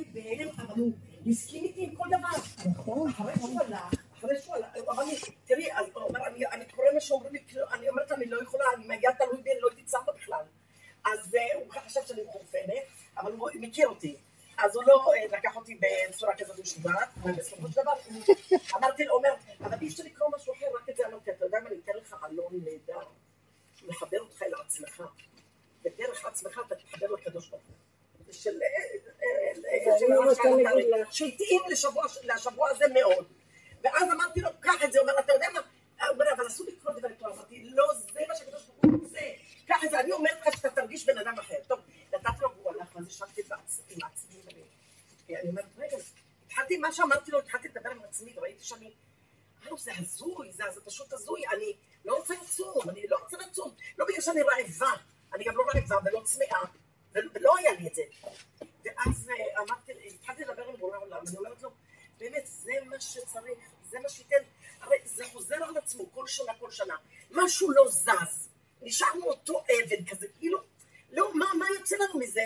הייתי בהלם, אבל הוא הסכים איתי עם כל דבר. נכון. אחרי שהוא הלך, אחרי שהוא הלך, הוא אמר לי, תראי, אז הוא אומר, אני- קורא מה שאומרים לי, כאילו, אני אומרת, אני לא יכולה, אני מגיעה תלוי בי, אני לא הייתי צפה בכלל. אז הוא חשב שאני מחורפנת, אבל הוא מכיר אותי. אז הוא לא אה, לקח אותי בצורה כזאת משוגעת, ובסופו של דבר, אמרתי לו, אומר, אבל אי אפשר לקרוא משהו אחר, רק את זה אמרתי, אתה יודע מה, אני אתן לך אלון נהדר, לחבר אותך אל עצמך, ודרך עצמך אתה תתחבר לקדוש ברוך הוא. של... אה, אה, אה, שהתאים לשבוע- הזה מאוד. ואז אמרתי לו, קח את זה, הוא אומר, אתה יודע מה? הוא אומר, אבל אסור לקרוא דברי תורה. אמרתי, לא, זה מה שהקדוש ברוך הוא רוצה. קח את זה, אני אומרת לך שאתה תרגיש בן אדם אחר. טוב, נתתי לו, והוא הלך, ואז ישבתי עם עצמי. אני אומרת, רגע, התחלתי, מה שאמרתי לו, התחלתי לדבר עם עצמי, וראיתי שאני, הלו, זה הזוי, זה פשוט הזוי, אני לא רוצה לצום, אני לא רוצה לצום. לא בגלל שאני רעבה, אני גם לא רעבה ולא צמאה, ולא היה לי את זה. ואז אה, אמרתי, התחלתי לדבר עם בורא עולם, אני אומרת לו, באמת, זה מה שצריך, זה מה שייתן, הרי זה חוזר על עצמו כל שנה, כל שנה. משהו לא זז, נשארנו אותו אבן כזה, כאילו, לא, מה, מה יוצא לנו מזה?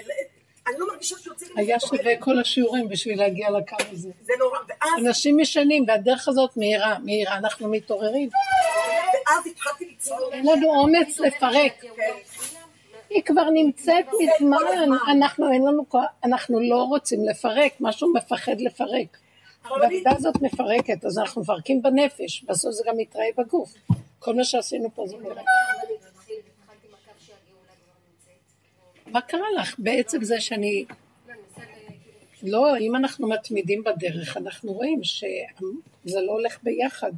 אני לא מרגישה שיוצא לי מזה היה. שווה כל השיעורים בשביל להגיע לקו הזה. זה נורא, ואז, אנשים משנים, והדרך הזאת מהירה, מהירה, אנחנו מתעוררים. ואז התחלתי לצעוק. אין לנו אומץ לפרק. היא כבר נמצאת מזמן, אנחנו אין לנו כוח, אנחנו לא רוצים לפרק, משהו מפחד לפרק. והעבודה הזאת מפרקת, אז אנחנו מפרקים בנפש, בסוף זה גם מתראה בגוף. כל מה שעשינו פה זה נמצאת. מה קרה לך? בעצם זה שאני... לא, אם אנחנו מתמידים בדרך, אנחנו רואים שזה לא הולך ביחד.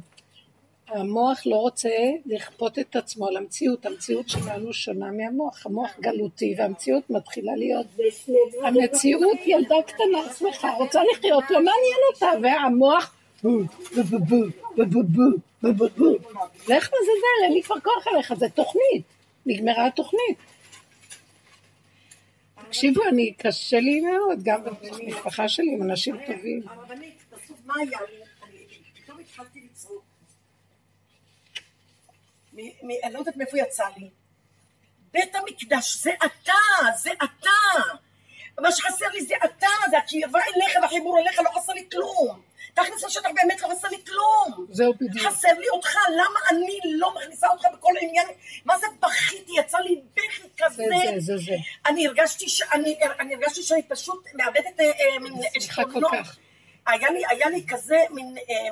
המוח לא רוצה לכפות את עצמו על המציאות, המציאות שלנו שונה מהמוח, המוח גלותי והמציאות מתחילה להיות, המציאות ילדה קטנה עצמך רוצה לחיות, לא מעניין אותה, והמוח בו בו בו בו בו בו בו לך מזלזל, אין לי כבר כוח עליך, זה תוכנית, נגמרה התוכנית. תקשיבו, אני קשה לי מאוד, גם במשפחה שלי עם אנשים טובים. הרבנית, בסוף מה היה לי? מ- מ- אני לא יודעת מאיפה יצא לי. בית המקדש זה אתה, זה אתה. מה שחסר לי זה אתה, זה הקרבה אליך והחיבור אליך, לא חסר לי כלום. תכניס לשטח באמת לא חסר לי כלום. זהו בדיוק. חסר לי אותך, למה אני לא מכניסה אותך בכל העניין? מה זה בכיתי, יצא לי בכי כזה. זה זה זה זה. אני הרגשתי, ש... אני, אני הרגשתי שאני פשוט מאבדת אה, אה, מין שמחה כל. כך. היה לי, היה לי כזה מין, אה,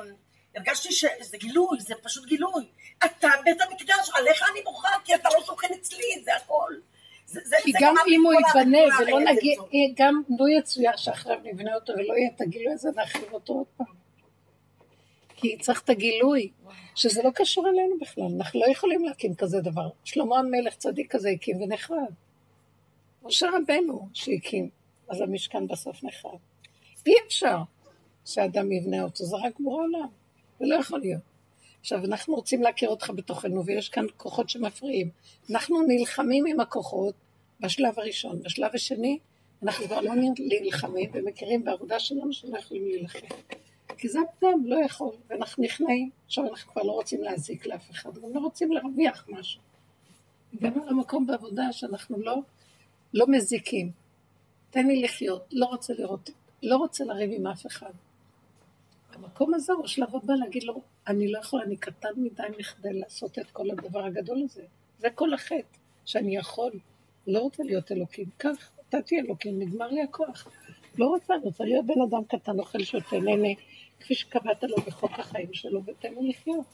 הרגשתי שזה גילוי, זה פשוט גילוי. אתה בית המקדש, עליך אני בוכה, כי אתה לא שוכן אצלי, זה הכל. זה, זה, כי זה גם אם הוא את כל ה- ייבנה כל ולא הרעיון נגיד, הזה. גם לו יצויר שאחריו נבנה אותו ולא יהיה את הגילוי הזה, נרחיב אותו עוד פעם. כי צריך את הגילוי, שזה לא קשור אלינו בכלל, אנחנו לא יכולים להקים כזה דבר. שלמה המלך צדיק כזה הקים ונחרב. משה רבנו שהקים, אז המשכן בסוף נחרב. אי אפשר שאדם יבנה אותו, זה רק בורא עולם, זה לא יכול להיות. עכשיו, אנחנו רוצים להכיר אותך בתוכנו, ויש כאן כוחות שמפריעים. אנחנו נלחמים עם הכוחות בשלב הראשון. בשלב השני, אנחנו כבר לא נלחמים ומכירים בעבודה שלנו שלא יכולים להילחם. כי זה הפגם, לא יכול, ואנחנו נכנעים. עכשיו אנחנו כבר לא רוצים להזיק לאף אחד, גם לא רוצים להרוויח משהו. הגענו למקום בעבודה שאנחנו לא, לא מזיקים. תן לי לחיות, לא רוצה לראות, לא רוצה לריב עם אף אחד. המקום הזה הוא השלב הבא להגיד לו, אני לא יכול, אני קטן מדי מכדי לעשות את כל הדבר הגדול הזה. זה כל החטא, שאני יכול. לא רוצה להיות אלוקים. כך, אתה תהיה אלוקים, נגמר לי הכוח. לא רוצה, אני רוצה להיות בן אדם קטן, אוכל, שותה, נהנה, כפי שקבעת לו בחוק החיים שלו, ותן לו לחיות.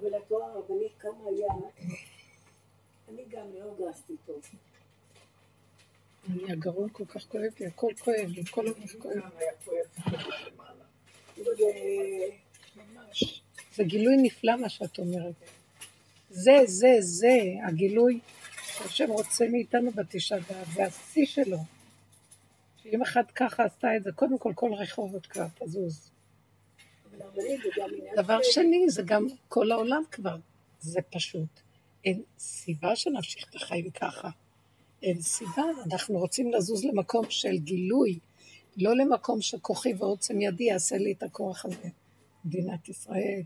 אבל התואר הרבנית כמה היה, אני גם מאוד גרסתי טוב. אני, הגרון כל כך כואב לי, הכל כואב לי, כל הגוף כואב. זה גילוי נפלא מה שאת אומרת. זה, זה, זה, הגילוי שהשם רוצה מאיתנו בתשעה באב, זה השיא שלו. שאם אחת ככה עשתה את זה, קודם כל כל רחובות כבר תזוז. דבר שני, זה גם כל העולם כבר. זה פשוט. אין סיבה שנמשיך את החיים ככה. אין סיבה. אנחנו רוצים לזוז למקום של גילוי, לא למקום שכוחי ועוצם ידי יעשה לי את הכוח הזה. מדינת ישראל,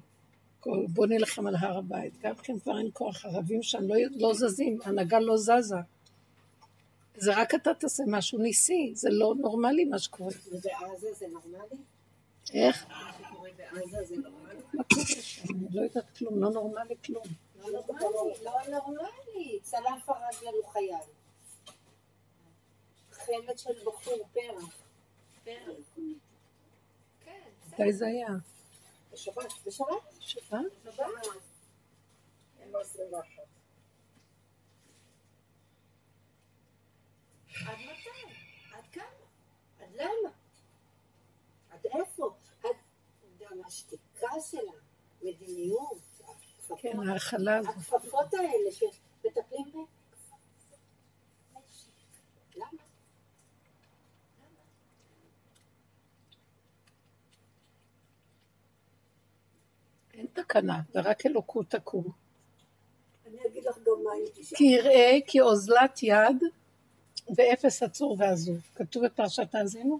כל- בוא נלחם על הר הבית. גם כן כבר אין כוח, ערבים שם לא, לא זזים, הנהגה לא זזה. זה רק אתה תעשה משהו ניסי, זה לא נורמלי מה שקורה. ובעזה זה נורמלי? איך? מה שקורה בעזה זה נורמלי? מה קורה שם? אני לא יודעת כלום, לא נורמלי כלום. לא נורמלי, לא נורמלי. צלף הרג לנו חייל. חמד של בחור, פרח. כן, מתי זה היה? בשבת, בשבת? שבת? בשבת. 21. עד מתי? עד כמה? עד למה? עד איפה? עד גם השתיקה שלה, מדיניות, הכפפות- כן, ההכלה הזאת. הכפפות האלה שמטפלים בהן. למה? למה? אין תקנה, זה רק אלוקות תקום. אני אגיד לך גם מה הייתי. כי יראה כי אוזלת יד ואפס עצור ועזוב. כתוב בפרשת האזינו?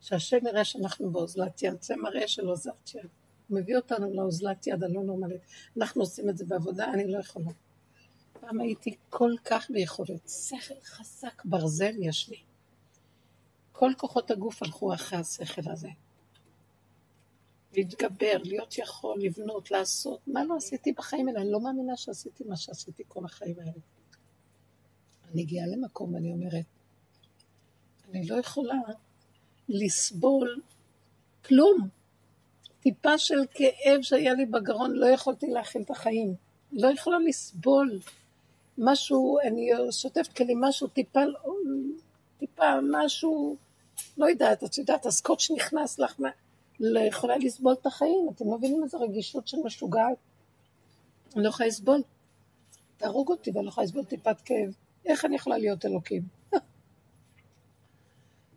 שהשם יראה שאנחנו באוזלת יד, זה מראה של אוזלת יד. הוא מביא אותנו לאוזלת יד הלא נורמלית. אנחנו עושים את זה בעבודה, אני לא יכולה. פעם הייתי כל כך ביכולת, שכל חזק ברזל יש לי. כל כוחות הגוף הלכו אחרי השכל הזה. להתגבר, להיות יכול, לבנות, לעשות. מה לא עשיתי בחיים האלה? אני לא מאמינה שעשיתי מה שעשיתי כל החיים האלה. אני הגיעה למקום ואני אומרת, אני לא יכולה לסבול כלום. טיפה של כאב שהיה לי בגרון, לא יכולתי להכיל את החיים. לא יכולה לסבול משהו, אני שוטפת כלים, משהו טיפה, טיפה, משהו, לא יודעת, את יודעת, הסקוץ' נכנס לך, מה- לא יכולה לסבול את החיים, אתם מבינים איזה רגישות של משוגעת. אני לא יכולה לסבול. תהרוג אותי ואני לא יכולה לסבול טיפת כאב. איך אני יכולה להיות אלוקים?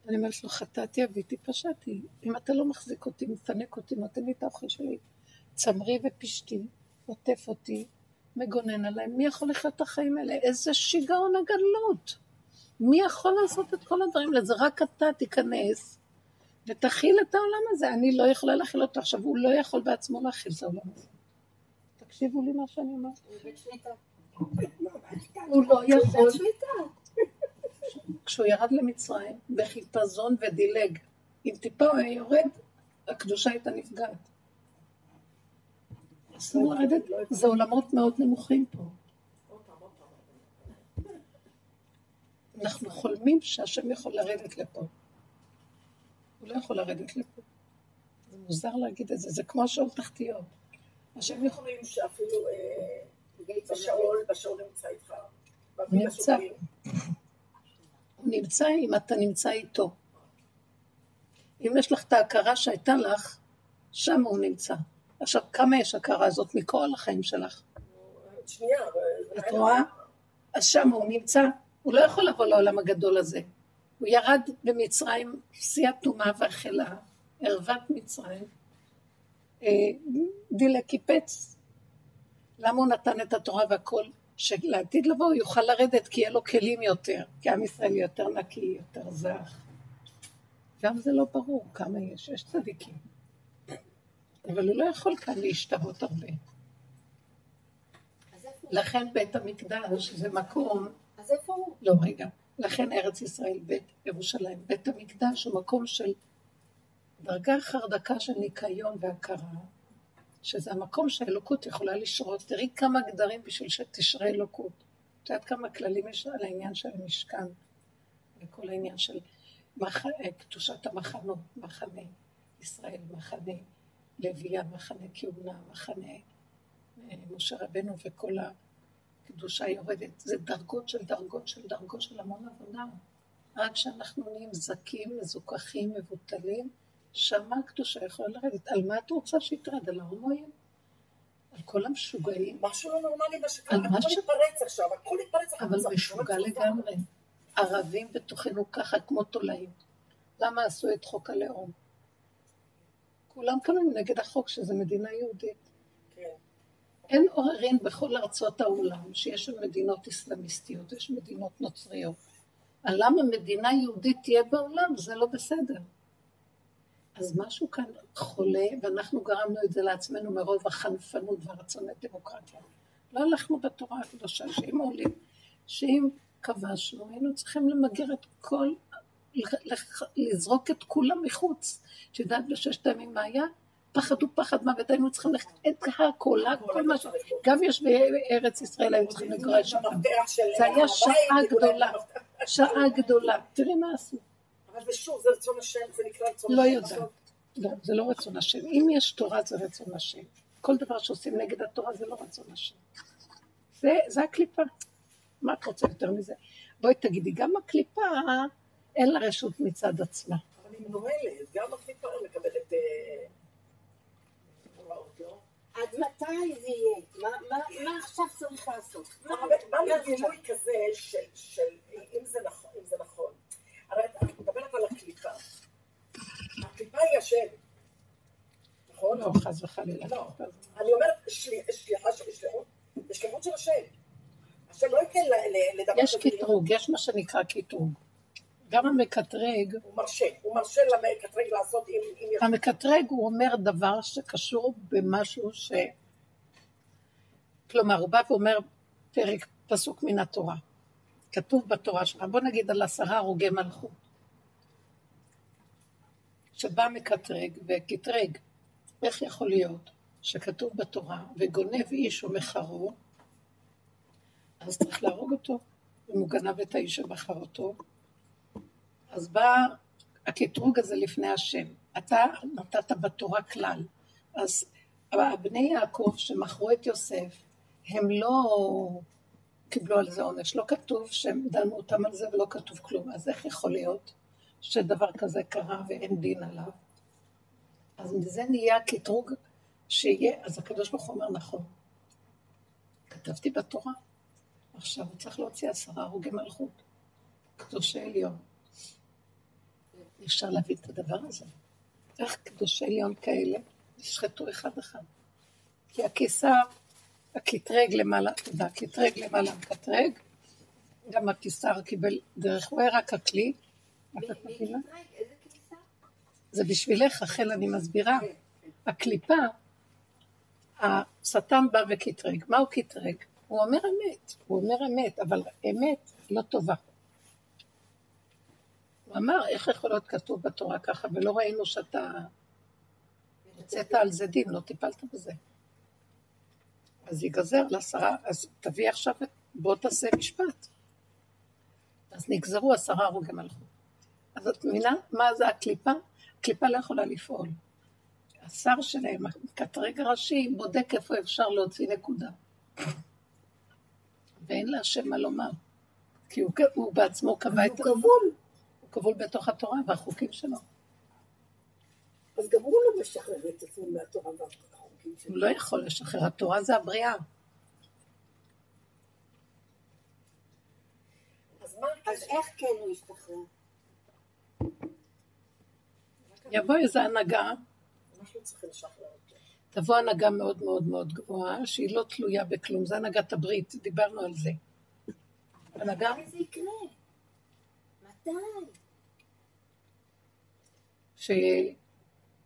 אני אומרת לו, חטאתי, אביתי, פשעתי. אם אתה לא מחזיק אותי, מפנק אותי, נותן לי את האוכל שלי, צמרי ופשתי, עוטף אותי, מגונן עליי, מי יכול לחיות את החיים האלה? איזה שיגעון הגלות. מי יכול לעשות את כל הדברים האלה? זה רק אתה תיכנס ותכיל את העולם הזה. אני לא יכולה להכיל אותו. עכשיו, הוא לא יכול בעצמו להכיל את העולם הזה. תקשיבו לי מה שאני אומרת. הוא לא יכול. כשהוא ירד למצרים, בחיפזון ודילג, אם טיפה הוא היה יורד, הקדושה הייתה נפגעת. אסור לרדת, זה עולמות מאוד נמוכים פה. אנחנו חולמים שהשם יכול לרדת לפה. הוא לא יכול לרדת לפה. זה מוזר להגיד את זה, זה כמו שאול תחתיות. השם יכול... אומרים שאפילו אה, בשאול, בשאול נמצא איתך. נמצא. הוא נמצא אם אתה נמצא איתו. אם יש לך את ההכרה שהייתה לך, שם הוא נמצא. עכשיו, כמה יש הכרה הזאת מכל החיים שלך? שנייה, אבל- את רואה? אז שם הוא נמצא. הוא לא יכול לבוא לעולם הגדול הזה. הוא ירד במצרים, שיא הטומאה והחלה, ערוות מצרים. אה, דילק קיפץ. למה הוא נתן את התורה והכל? שלעתיד לבוא הוא יוכל לרדת כי יהיה לו כלים יותר, כי עם ישראל יותר נקי, יותר זך. גם זה לא ברור כמה יש, יש צדיקים. אבל הוא לא יכול כאן להשתוות הרבה. לכן בית המקדש זה מקום, אז איפה הוא? לא רגע, לכן ארץ ישראל, בית ירושלים, בית המקדש הוא מקום של דרגה אחר דקה של ניקיון והכרה, שזה המקום שהאלוקות יכולה לשרות. תראי כמה גדרים בשביל שתשרה אלוקות. את יודעת כמה כללים יש על העניין של המשכן, וכל העניין של מח... קדושת המחנות, מחנה ישראל, מחנה לוויה, מחנה כהונה, מחנה אה, משה רבנו וכל הקדושה יורדת. זה דרגות של דרגות של דרגות של המון עבודה. עד שאנחנו נהיים זכים, מזוכחים, מבוטלים, שמה הקדושה יכולה לרדת. על מה את רוצה שהיא תרד? על ההומואים? על כל המשוגעים? משהו לא נורמלי מה שקרה, על הכל התפרץ עכשיו, הכל התפרץ אבל החוצה. משוגע לגמרי. ערבים בתוכנו ככה כמו תולעים. למה עשו את חוק הלאום? כולם קמים נגד החוק שזה מדינה יהודית. אין עוררין בכל ארצות העולם שיש שם מדינות אסלאמיסטיות, יש מדינות נוצריות. על למה מדינה יהודית תהיה בעולם, זה לא בסדר. אז משהו כאן חולה, ואנחנו גרמנו את זה לעצמנו מרוב החנפנות והרצון לדמוקרטיה. לא הלכנו בתורה הקדושה, שאם עולים, שאם כבשנו, היינו צריכים למגר את כל, לזרוק את כולם מחוץ. את יודעת בששת הימים מה היה? פחד ופחד מוות, היינו צריכים ללכת את הכל, הכל מה ש... גם יושבי ארץ ישראל היו צריכים. המפתח של זה היה שעה גדולה. שעה גדולה. תראי מה עשו. אבל זה שוב, זה רצון השם, זה נקרא רצון לא השם. יודעת. לא, זה לא רצון השם. אם יש תורה זה רצון השם. כל דבר שעושים נגד התורה זה לא רצון השם. זה, זה הקליפה. מה את רוצה יותר מזה? בואי תגידי, גם הקליפה אין לה רשות מצד עצמה. אבל היא מנוהלת, גם הקליפה מקבלת... עד מתי זה יהיה? מה- מה- מה עכשיו צריך לעשות? מה- בא מה לי גילוי כזה של, של אם זה נכון, אם זה נכון. הרי את מדברת על הקליפה. הקליפה היא השם. נכון? לא, חס וחלילה. לא. אני אומרת, שלי- שליחה של שליחות, זה שליחות של השם. השם לא ייתן לדבר יש. קטרוג, יש מה שנקרא קטרוג. גם המקטרג, הוא מרשה, הוא מרשה למקטרג לעשות אם אם. המקטרג הוא אומר דבר שקשור במשהו ש... כלומר, הוא בא ואומר פרק, פסוק מן התורה. כתוב בתורה שלך, בוא נגיד על עשרה הרוגי מלכות. שבא מקטרג וקטרג, איך יכול להיות שכתוב בתורה, וגונב איש ומכרו, אז צריך להרוג אותו, אם הוא גנב את האיש שמכר אותו. אז בא הקטרוג הזה לפני השם. אתה נתת בתורה כלל. אז בני יעקב שמכרו את יוסף, הם לא קיבלו על זה עונש. לא כתוב שהם דנו אותם על זה ולא כתוב כלום. אז איך יכול להיות שדבר כזה קרה ואין דין עליו? אז מזה נהיה קטרוג שיהיה, אז הקדוש ברוך הוא אומר נכון. כתבתי בתורה. עכשיו הוא צריך להוציא עשרה הרוגי מלכות. קדושי עליון. אי אפשר להבין את הדבר הזה. איך קדושי עליון כאלה ישחטו אחד-אחד? כי הקיסר, הקטרג למעלה, תודה, הקטרג למעלה מקטרג, גם הקיסר קיבל דרך, הוא היה רק הכלי. זה בשבילך, רחל, אני מסבירה. הקליפה, השטן בא וקטרג. מה הוא קטרג? הוא אומר אמת, הוא אומר אמת, אבל אמת לא טובה. הוא אמר, איך יכול להיות כתוב בתורה ככה, ולא ראינו שאתה הוצאת על זה דין, לא טיפלת בזה. אז ייגזר לעשרה, אז תביא עכשיו, בוא תעשה משפט. אז נגזרו עשרה הרוגי מלכות. אז את מבינה מה זה הקליפה? הקליפה לא יכולה לפעול. השר שלהם, הקטרג הראשי, בודק איפה אפשר להוציא נקודה. ואין להשם מה לומר. כי הוא, הוא בעצמו קבע את... הוא כבול, הוא כבול בתוך התורה והחוקים שלו. אז גם הוא לא משחרר את עצמו מהתורה והחוקים שלו. הוא לא יכול לשחרר, התורה זה הבריאה. אז מה אז איך כן הוא ישתחרר? יבוא איזו הנהגה. תבוא הנהגה מאוד מאוד מאוד גבוהה, שהיא לא תלויה בכלום, זה הנהגת הברית, דיברנו על זה. הנהגה מתי זה יקרה? מתי? ש...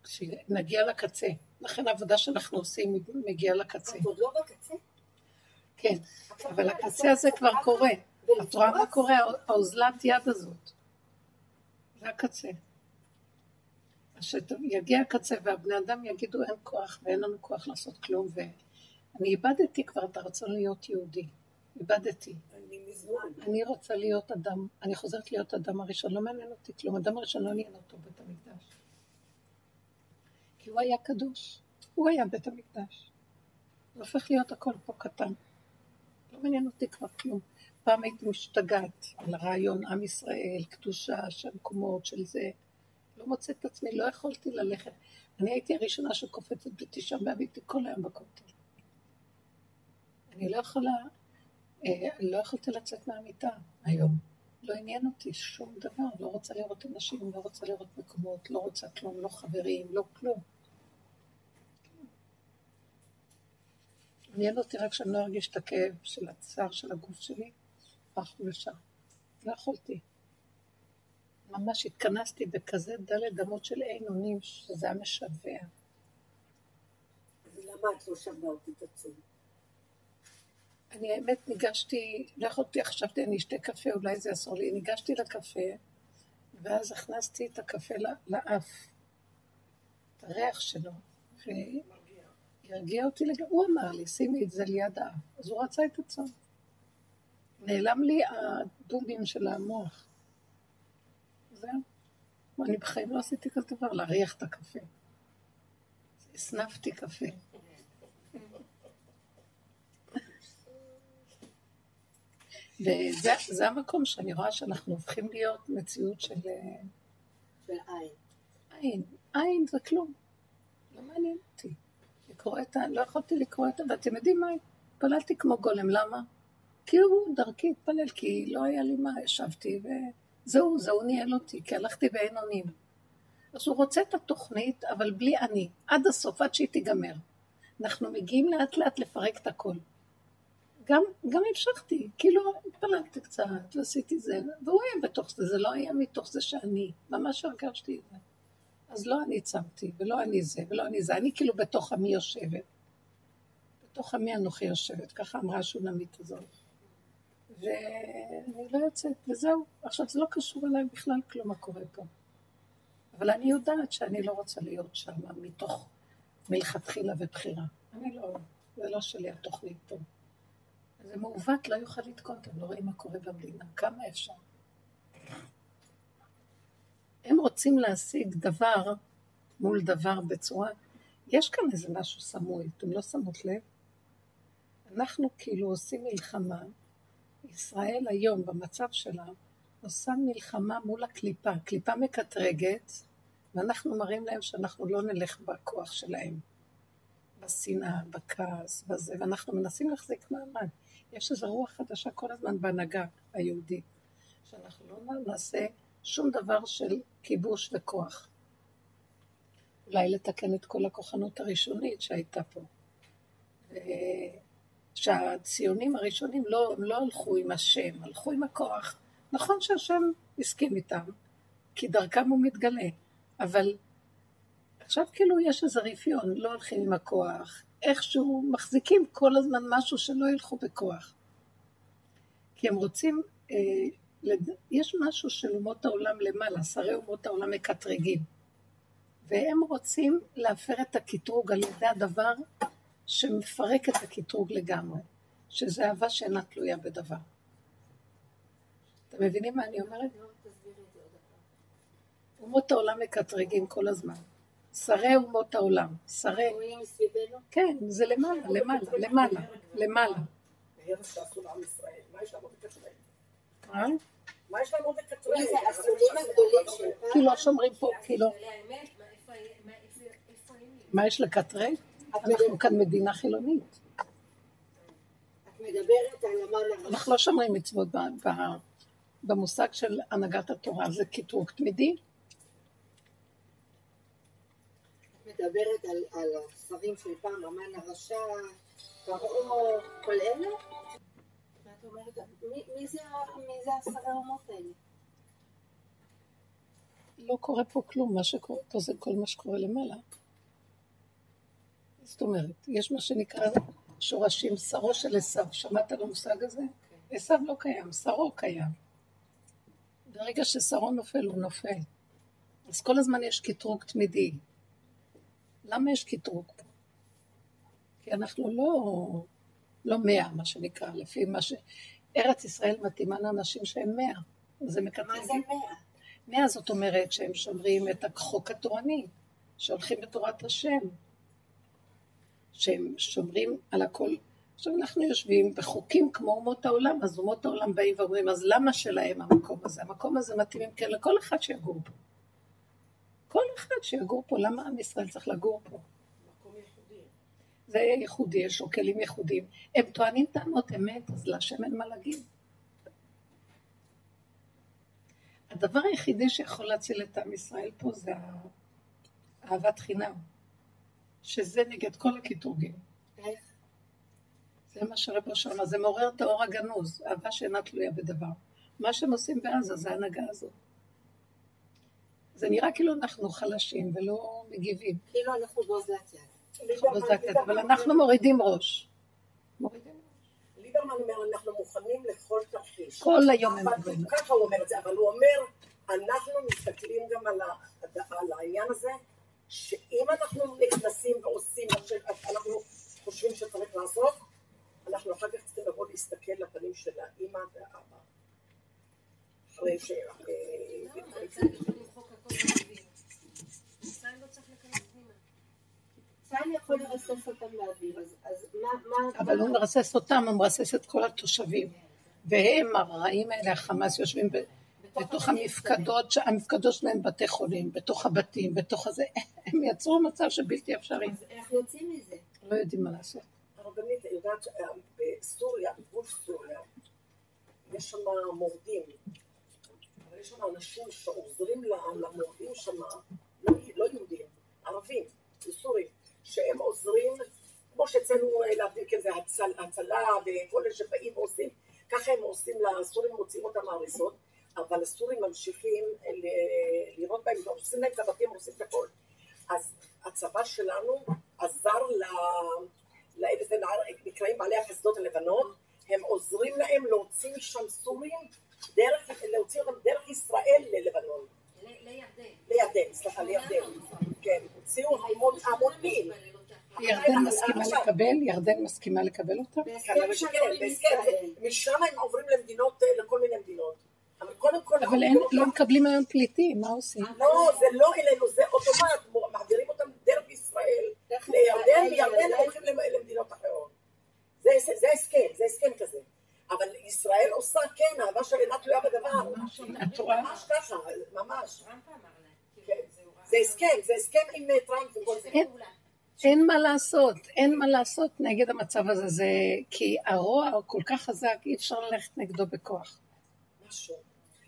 שנגיע לקצה. לכן העבודה שאנחנו עושים מגיעה לקצה. את עוד לא בקצה? כן, אבל הקצה הזה כבר קורה. את רואה מה קורה? האוזלת יד הזאת. זה הקצה. אז שיגיע הקצה והבני אדם יגידו אין כוח ואין לנו כוח לעשות כלום ואני איבדתי כבר את הרצון להיות יהודי. איבדתי. אני רוצה להיות אדם, אני חוזרת להיות אדם הראשון, לא מעניין אותי כלום, אדם הראשון לא עניין אותו בית המקדש. כי הוא היה קדוש, הוא היה בית המקדש. זה הופך להיות הכל פה קטן. לא מעניין אותי כבר כלום. פעם הייתי משתגעת על הרעיון עם ישראל, קדושה של מקומות, של זה. לא מוצאת את עצמי, לא יכולתי ללכת. אני הייתי הראשונה שקופצת בתשעה באב, הייתי כל היום בכותל. אני לא יכולה, אה, לא יכולתי לצאת מהמיטה היום. לא עניין אותי שום דבר, לא רוצה לראות אנשים, לא רוצה לראות מקומות, לא רוצה כלום, לא חברים, לא כלום. עניין אותי רק שאני לא ארגיש את הכאב של הצער של הגוף שלי, הלכנו לשם. לא יכולתי. ממש התכנסתי בכזה דלת אמות של אין אונים, שזה היה משווע. אז למה את לא שברת את עצמך? אני האמת ניגשתי, לא יכולתי, חשבתי אני אשתה קפה, אולי זה אסור לי. ניגשתי לקפה, ואז הכנסתי את הקפה לאף, את הריח שלו, והרגיע אותי לגמרי. הוא אמר לי, שימי את זה ליד האף. אז הוא רצה את הצום. נעלם לי הדובים של המוח. זהו. אני בחיים לא עשיתי כזה דבר, להריח את הקפה. הסנפתי קפה. וזה זה המקום שאני רואה שאנחנו הופכים להיות מציאות של אה, של עין. עין. עין זה כלום. לא מעניין אותי. לקרוא את ה... לא יכולתי לקרוא את ה... ואתם יודעים מה? התפללתי כמו גולם. למה? כי הוא דרכי התפלל, כי לא היה לי מה, ישבתי וזהו, זהו ניהל אותי, כי הלכתי באין אונים. אז הוא רוצה את התוכנית, אבל בלי אני, עד הסוף, עד שהיא תיגמר. אנחנו מגיעים לאט לאט לפרק את הכל. גם, גם המשכתי, כאילו התפללתי קצת ועשיתי זה, והוא היה בתוך זה, זה לא היה מתוך זה שאני, ממש הרגשתי את זה. אז לא אני צמתי, ולא אני זה, ולא אני זה, אני כאילו בתוך עמי יושבת. בתוך עמי אנוכי יושבת, ככה אמרה השונמית הזאת. ואני לא יוצאת, וזהו. עכשיו, זה לא קשור אליי בכלל כלום מה קורה פה. אבל אני יודעת שאני לא רוצה להיות שם מתוך מלכתחילה ובחירה. אני לא, זה לא שלי התוכנית פה. זה מעוות, לא יוכל לתקוע, אתם לא רואים מה קורה במדינה, כמה אפשר. הם רוצים להשיג דבר מול דבר בצורה... יש כאן איזה משהו סמוי, אתם לא שמות לב? אנחנו כאילו עושים מלחמה, ישראל היום במצב שלה עושה מלחמה מול הקליפה, קליפה מקטרגת, ואנחנו מראים להם שאנחנו לא נלך בכוח שלהם, בשנאה, בכעס, בזה, ואנחנו מנסים להחזיק מעמד. יש איזו רוח חדשה כל הזמן בהנהגה היהודית, שאנחנו לא נעשה שום דבר של כיבוש וכוח. אולי לתקן את כל הכוחנות הראשונית שהייתה פה. ו- שהציונים הראשונים לא, לא הלכו עם השם, הלכו עם הכוח. נכון שהשם הסכים איתם, כי דרכם הוא מתגלה, אבל עכשיו כאילו יש איזה רפיון, לא הולכים עם הכוח, איכשהו מחזיקים כל הזמן משהו שלא ילכו בכוח. כי הם רוצים, אה, לד... יש משהו של אומות העולם למעלה, שרי אומות העולם מקטרגים. והם רוצים להפר את הקטרוג על ידי הדבר שמפרק את הקטרוג לגמרי, שזה אהבה שאינה תלויה בדבר. אתם מבינים מה אני אומרת? אומות העולם מקטרגים כל הזמן. שרי אומות העולם, שרי... כן, זה למעלה, למעלה, למעלה, למעלה. מה יש לנו? מי זה הסולים הגדולים של פעם? כי לא שומרים פה, כי לא... זה האמת, מה, יש לקטרג? אנחנו כאן מדינה חילונית. מדברת על. אנחנו לא שומרים מצוות במושג של הנהגת התורה, זה קטרוג תמידי. את מדברת על, על הספרים של פעם, המן הרשע, פרעה, כל אלה? ואת אומרת, מי, מי, זה, זה השרי האומות האלה? לא קורה פה כלום, מה שקורה פה זה כל מה שקורה למעלה. זאת אומרת, יש מה שנקרא שורשים, שרו של עשיו, שמעת על המושג הזה? עשיו לא קיים, שרו קיים. ברגע ששרו נופל, הוא נופל. אז כל הזמן יש קטרוג תמידי. למה יש קטרוג פה? כי אנחנו לא, לא מאה, מה שנקרא, לפי מה ש... ארץ ישראל מתאימה לאנשים שהם מאה. אז הם מה זה. מאה? מאה זאת אומרת שהם שומרים את החוק התורני, שהולכים בתורת השם, שהם שומרים על הכל. עכשיו אנחנו יושבים בחוקים כמו אומות העולם, אז אומות העולם באים ואומרים, אז למה שלהם המקום הזה? המקום הזה מתאים כן לכל אחד שיגור פה. כל אחד שיגור פה, למה עם ישראל צריך לגור פה? זה ייחודי, יש לו כלים ייחודיים. הם טוענים טענות אמת, אז להשם אין מה להגיד. הדבר היחידי שיכול להציל את עם ישראל פה זה אהבת חינם, שזה נגד כל הקטרוגים. איך? זה מה שרב אושר אמר, זה מעורר את האור הגנוז, אהבה שאינה תלויה בדבר. מה שהם עושים בעזה זה ההנהגה הזאת. זה נראה כאילו אנחנו חלשים ולא מגיבים, כאילו אנחנו באוזלת יד. אבל אנחנו מורידים ראש. מורידים ראש. ליברמן אומר, אנחנו מוכנים לכל תרחיש. כל היום הם אבל אומרים. ככה הוא אומר את זה, אבל הוא אומר, אנחנו מסתכלים גם על, העניין הזה, שאם אנחנו נכנסים ועושים מה שאנחנו חושבים שצריך לעשות, אנחנו אחר כך צריכים לבוא להסתכל לפנים של האימא והאבא. אחרי ש... למה? הצעה יכול למחוק הכל באוויר. הצעה לא צריך להיכנס פנימה. צה"ל יכול לרסס אותם באוויר, אז- אז מה- מה... אבל הוא מרסס אותם, הוא מרסס את כל התושבים. והם, הרעים האלה, החמאס, יושבים בתוך המפקדות, המפקדות שלהם בתי חולים, בתוך הבתים, בתוך הזה. הם יצרו מצב שבלתי אפשרי. אז איך יוצאים מזה? לא יודעים מה לעשות. הרבנית יודעת שבסוריה, בגבול סוריה, יש שם מורדים. יש שם אנשים שעוזרים ל- למורדים שם, לא, לא יהודים, ערבים, סורים, שהם עוזרים, כמו שאצלנו אה, להבדיל כזה הצל, הצלה וכל אלה שבאים ועושים, ככה הם עושים לסורים, מוציאים אותם מההריסות, אבל הסורים ממשיכים ל- לירות בהם, הורסים להם את הבתים, הורסים את הכל. אז הצבא שלנו עזר ל... לאלה נקראים בעלי החסדות הלבנות, הם עוזרים להם להוציא משם סורים, דרך, להוציא אותם דרך ישראל ללבנון, לירדן. לירדן, סליחה, לירדן, כן, הוציאו המון המונים, ירדן מסכימה לקבל? ירדן מסכימה לקבל אותם? בהסכם בהסכם, ישראל. משם הם עוברים למדינות, אה, לכל מיני מדינות, אבל קודם כל, אבל לא מקבלים היום פליטים, מה עושים? לא, זה לא אלינו, זה אוטומט, מעבירים אותם דרך ישראל לירדן, לירדן. הולכים למ- למדינות אחרות. זה הסכם, זה הסכם כזה. אבל ישראל עושה, כן, אהבה של אינה תלויה בדבר. ממש ככה, ממש. כן. כאילו, הוראה. זה הסכם, זה הסכם עם אה, טראמפ וכל זה. אין. מה לעשות, אין מה לעשות נגד המצב הזה, זה כי הרוע הוא כל כך חזק, אי אפשר ללכת נגדו בכוח. משהו.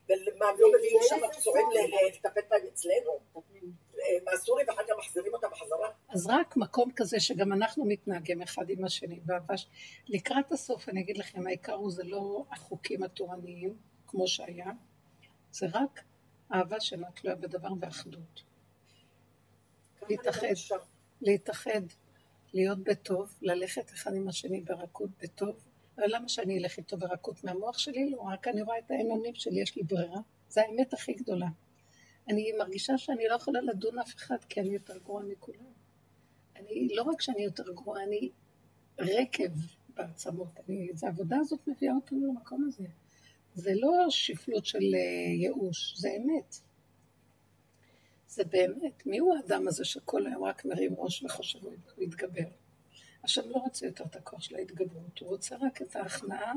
ומה, לא מביאים שם פצועים לטפל בהם אצלנו? מהסורים ואחר כך מחזירים אותם בחזרה? אז רק מקום כזה שגם אנחנו מתנהגים אחד עם השני באהבה. ש- לקראת הסוף אני אגיד לכם, העיקר הוא זה לא החוקים התורניים, כמו שהיה, זה רק אהבה שאינה תלויה בדבר ואחדות. להתאחד. להתאחד, להיות בטוב, ללכת אחד עם השני ברכות בטוב. אבל למה שאני אלך איתו ברכות מהמוח שלי? לא, רק אני רואה את האין אונים שלי, יש לי ברירה. זו האמת הכי גדולה. אני מרגישה שאני לא יכולה לדון אף אחד, כי אני יותר גרועה מכולם. אני, לא רק שאני יותר גרועה, אני רקב בעצמות. אני, זו העבודה הזאת מביאה אותנו למקום הזה. זה לא שפלות של אה, ייאוש, זה אמת. זה באמת, מי הוא האדם הזה שכל היום רק מרים ראש וחושב הוא יתגבר? השם לא רוצה יותר את הכוח של ההתגברות, הוא רוצה רק את ההכנעה,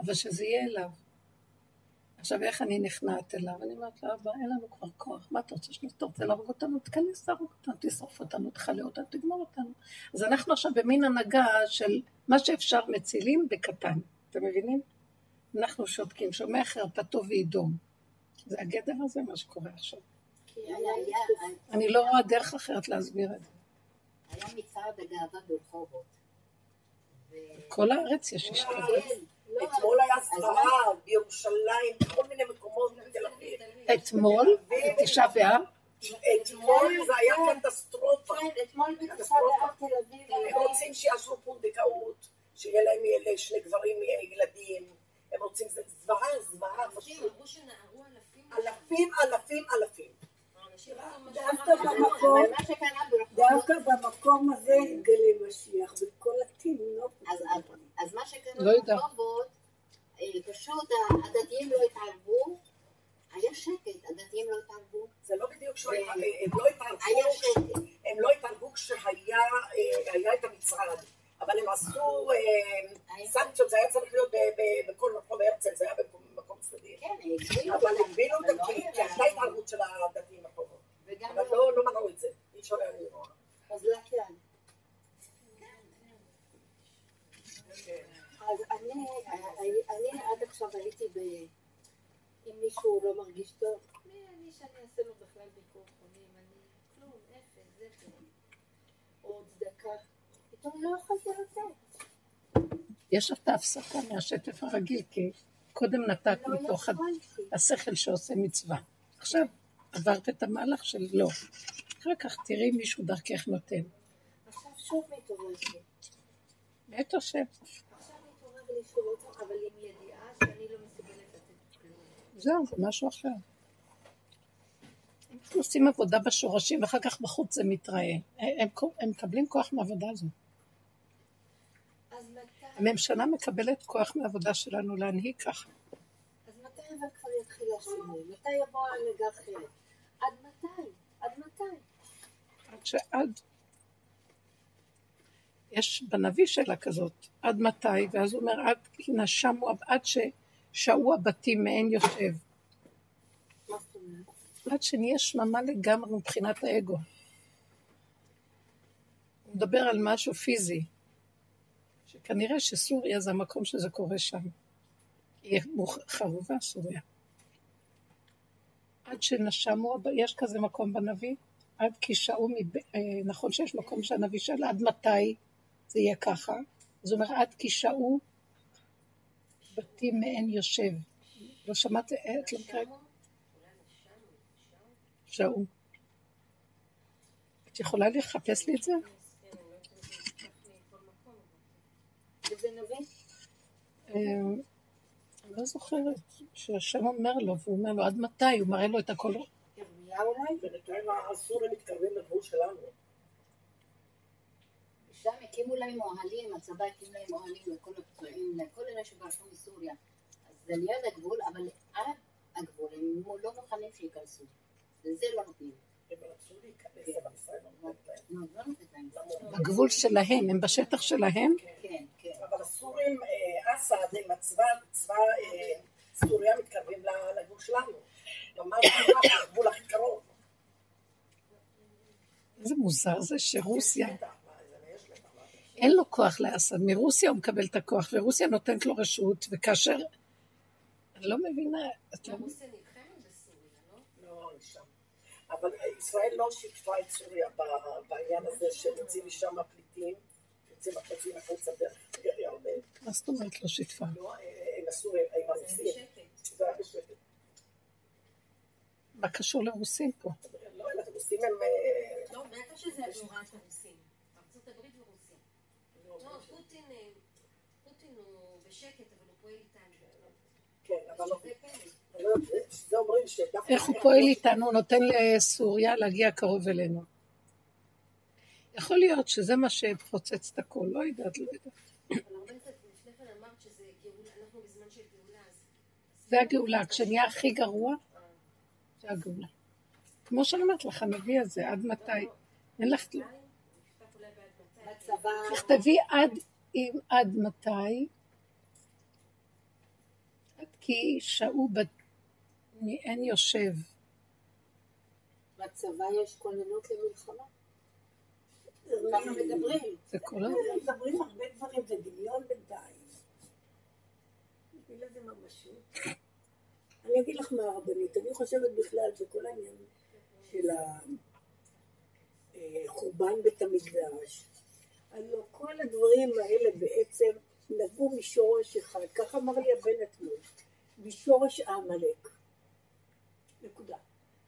אבל שזה יהיה אליו. עכשיו, איך אני נכנעת אליו? אני אומרת לו, אבא, אין לנו כבר כוח, מה אתה רוצה שנעשה? אתה רוצה להרוג אותנו? תיכנס להרוג אותנו, תשרוף אותנו, תכלה אותנו, תגמור אותנו. אז אנחנו עכשיו במין הנהגה של מה שאפשר מצילים בקטן, אתם מבינים? אנחנו שותקים, שומע חרפתו וידום. זה הגדר הזה, מה שקורה עכשיו. אני לא רואה דרך אחרת להסביר את זה. היה מצעד הגאווה ברחובות. כל הארץ יש השתתפות. אתמול היה זוועה בירושלים, בכל מיני מקומות בתל אביב. אתמול, בתשעה באב, אתמול זה היה קטסטרופה. כן, אתמול בתשעה באב תל אביב, הם רוצים שיעשו פונדקאות, שיהיה להם שני גברים ילדים. הם רוצים, זה זוועה, זוועה, אלפים. אלפים, אלפים, אלפים. אנשים עשו מה דווקא. במקום, דווקא במקום הזה יתגלה משיח, וכל התינוק. אז, מה שקרה לא. ברחובות, אה, פשוט הדתיים לא התערבו, היה שקט, הדתיים לא התערבו, זה לא בדיוק ש... הם לא התערבו. הם לא התערבו כשהיה אה, את המצעד, אבל הם עשו אה, סנקציות, זה היה צריך להיות בכל מקום הרצל, זה היה במקום צדדי. כן, אבל הגבילו אותם לא כי כי הייתה התערבות של הדתיים הקרובות. וגם אבל לא לא מנעו את זה, אי אפשר היה לראות. אז לאט לאט. כן. אז אני, אני, אני עד עכשיו הייתי ב... אם מישהו לא מרגיש טוב, מי אני שאני אעשה לו בכלל ביקור חולים? אני כלום, אפס, זפר. או צדקה. פתאום לא יכולתי לתת. יש את ההפסקה מהשטף הרגיל, כי קודם נתת מתוך. השכל שעושה מצווה. עכשיו עברת את המהלך של לא. אחר כך תראי מישהו דרכך נותן. עכשיו שוב מתעורר לי. מאת השם. עכשיו מתעורר לי רוצה, אבל עם ידיעה שאני לא מסוגלת לתת כלום. זהו, זה משהו אחר. אנחנו עושים עבודה בשורשים, ואחר כך בחוץ זה מתראה. הם, הם מקבלים כוח מהעבודה הזאת. הממשלה מקבלת כוח מהעבודה שלנו להנהיג ככה. אז מתי אבל כבר יתחיל השינוי? מתי יבוא הנהגה אחרת? עד מתי? עד מתי? עד שעד... יש בנביא שאלה כזאת, עד מתי? ואז הוא אומר, עד נשמו, עד ששהו הבתים מעין יושב. עד שנהיה שממה לגמרי מבחינת האגו. הוא מדבר על משהו פיזי, שכנראה שסוריה זה המקום שזה קורה שם. היא חרובה סוריה. עד שנשמו, יש כזה מקום בנביא? עד כי שעו, מב... אה, נכון שיש מקום שהנביא שאל עד מתי זה יהיה ככה? אז הוא אומר עד כי שעו בתים מעין יושב. לא שמעת, את לא מכירה? שעו. את יכולה לחפש לי את זה? נביא? אה, אני לא זוכרת שהשם אומר לו, והוא אומר לו עד מתי, הוא מראה לו את הכל. ירמיה אולי? בינתיים הסורים מתקרבים לגבול שלנו. שם הקימו להם אוהלים, הצבא הקים להם אוהלים לכל הפצועים, לכל אלה שברחו מסוריה. אז זה ליד הגבול, אבל עד הגבול הם לא מוכנים שייכנסו. לזה לא נותנים. הם לא. לא, לא. הגבול שלהם, הם בשטח שלהם, כן, כן. אבל הסורים, אה, אסד, עם הצבא, צבא אה, סוריה מתקרבים לגבול שלנו. ממש הגבול הכי קרוב. איזה מוזר זה שרוסיה? אין לו כוח לאסד, מרוסיה הוא מקבל את הכוח, ורוסיה נותנת לו רשות, וכאשר... אני לא מבינה, אתה... רוסיה נלחמת בסוריה, לא? לא, היא שם. אבל ישראל לא שיתפה את סוריה בעניין הזה שיוצאים משם הפליטים, יוצאים הפליטים החוצה דרך ירדן. מה זאת אומרת לא שיתפה? לא, אה, הם עשו, הם הרוסים. זה היה בשקט. מה קשור לרוסים פה? לא, הרוסים הם... אה, לא, בטח שזה בהוראת הרוסים. ארצות הברית ורוסיה. לא, פוטין, אה, פוטין הוא בשקט, אבל הוא פועל איתנו. כן, אבל איך הוא פועל איתנו, הוא נותן לסוריה להגיע קרוב אלינו. יכול להיות שזה מה שפוצץ את הכל, לא יודעת, לא יודעת. זה הגאולה, כשנהיה הכי גרוע, זה הגאולה. כמו שאני אומרת לך, הנביא הזה, עד מתי? אין לך... בצבא, תכתבי עד, עד מתי, כי שהו בת... מעין יושב. בצבא יש כוננות למלחמה. ככה מדברים. זה כל. מדברים הרבה דברים, זה דמיון בינתיים. אין ממשות. אני אגיד לך מה הרבנית, אני חושבת בכלל שכל העניין של החורבן בית המקדש, הלוא כל הדברים האלה בעצם נבעו משורש אחד, כך אמר לי הבן אתמול, משורש העמלק. נקודה.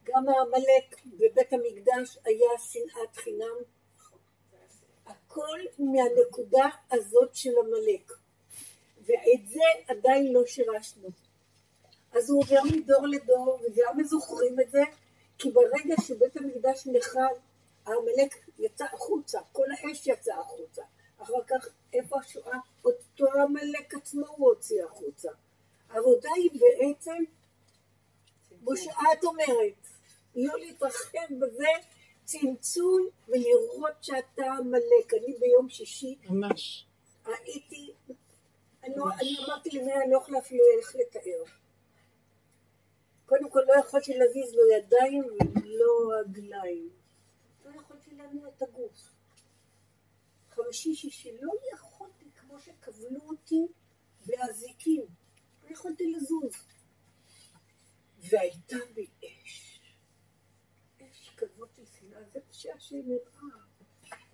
גם העמלק בבית המקדש היה שנאת חינם, הכל מהנקודה הזאת של עמלק. ואת זה עדיין לא שירשנו. אז הוא עובר מדור לדור, וגם זוכרים את זה, כי ברגע שבית המקדש נחל, העמלק יצא החוצה, כל האש יצאה החוצה. אחר כך, איפה השואה? אותו עמלק עצמו הוא הוציא החוצה. העבודה היא בעצם, כמו שאת אומרת, לא להתרחב בזה, צמצום ולראות שאתה עמלק. אני ביום שישי ממש. הייתי, אני, לא, אני אמרתי למי אני לא יכולה אפילו איך לתאר. קודם כל לא יכולתי להזיז לא ידיים ולא רגליים. לא יכולתי לנוע את הגוף. חמישי שישי לא יכולתי כמו שכבלו אותי באזיקים. לא יכולתי לזוז. והייתה בי אש. אש כזאת של שנאה, זה מה שהשם הראה.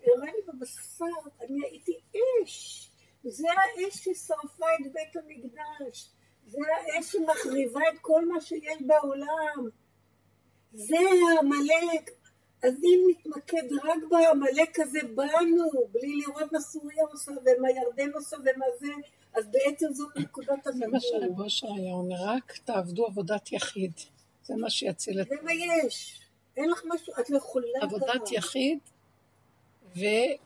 הראה לי בבשר, אני הייתי אש. זה האש ששרפה את בית המקדש. זה האש שמחריבה את כל מה שיש בעולם. זה העמלק. אז אם נתמקד רק בעמלק הזה בנו, בלי לראות מה סוריה עושה ומה ירדן עושה ומה זה, אז בעצם זאת נקודת זה מה אושר היה אומר, רק תעבדו עבודת יחיד. זה מה שיציל את זה מה יש. אין לך משהו, את לא יכולה עבודת. יחיד, ותראו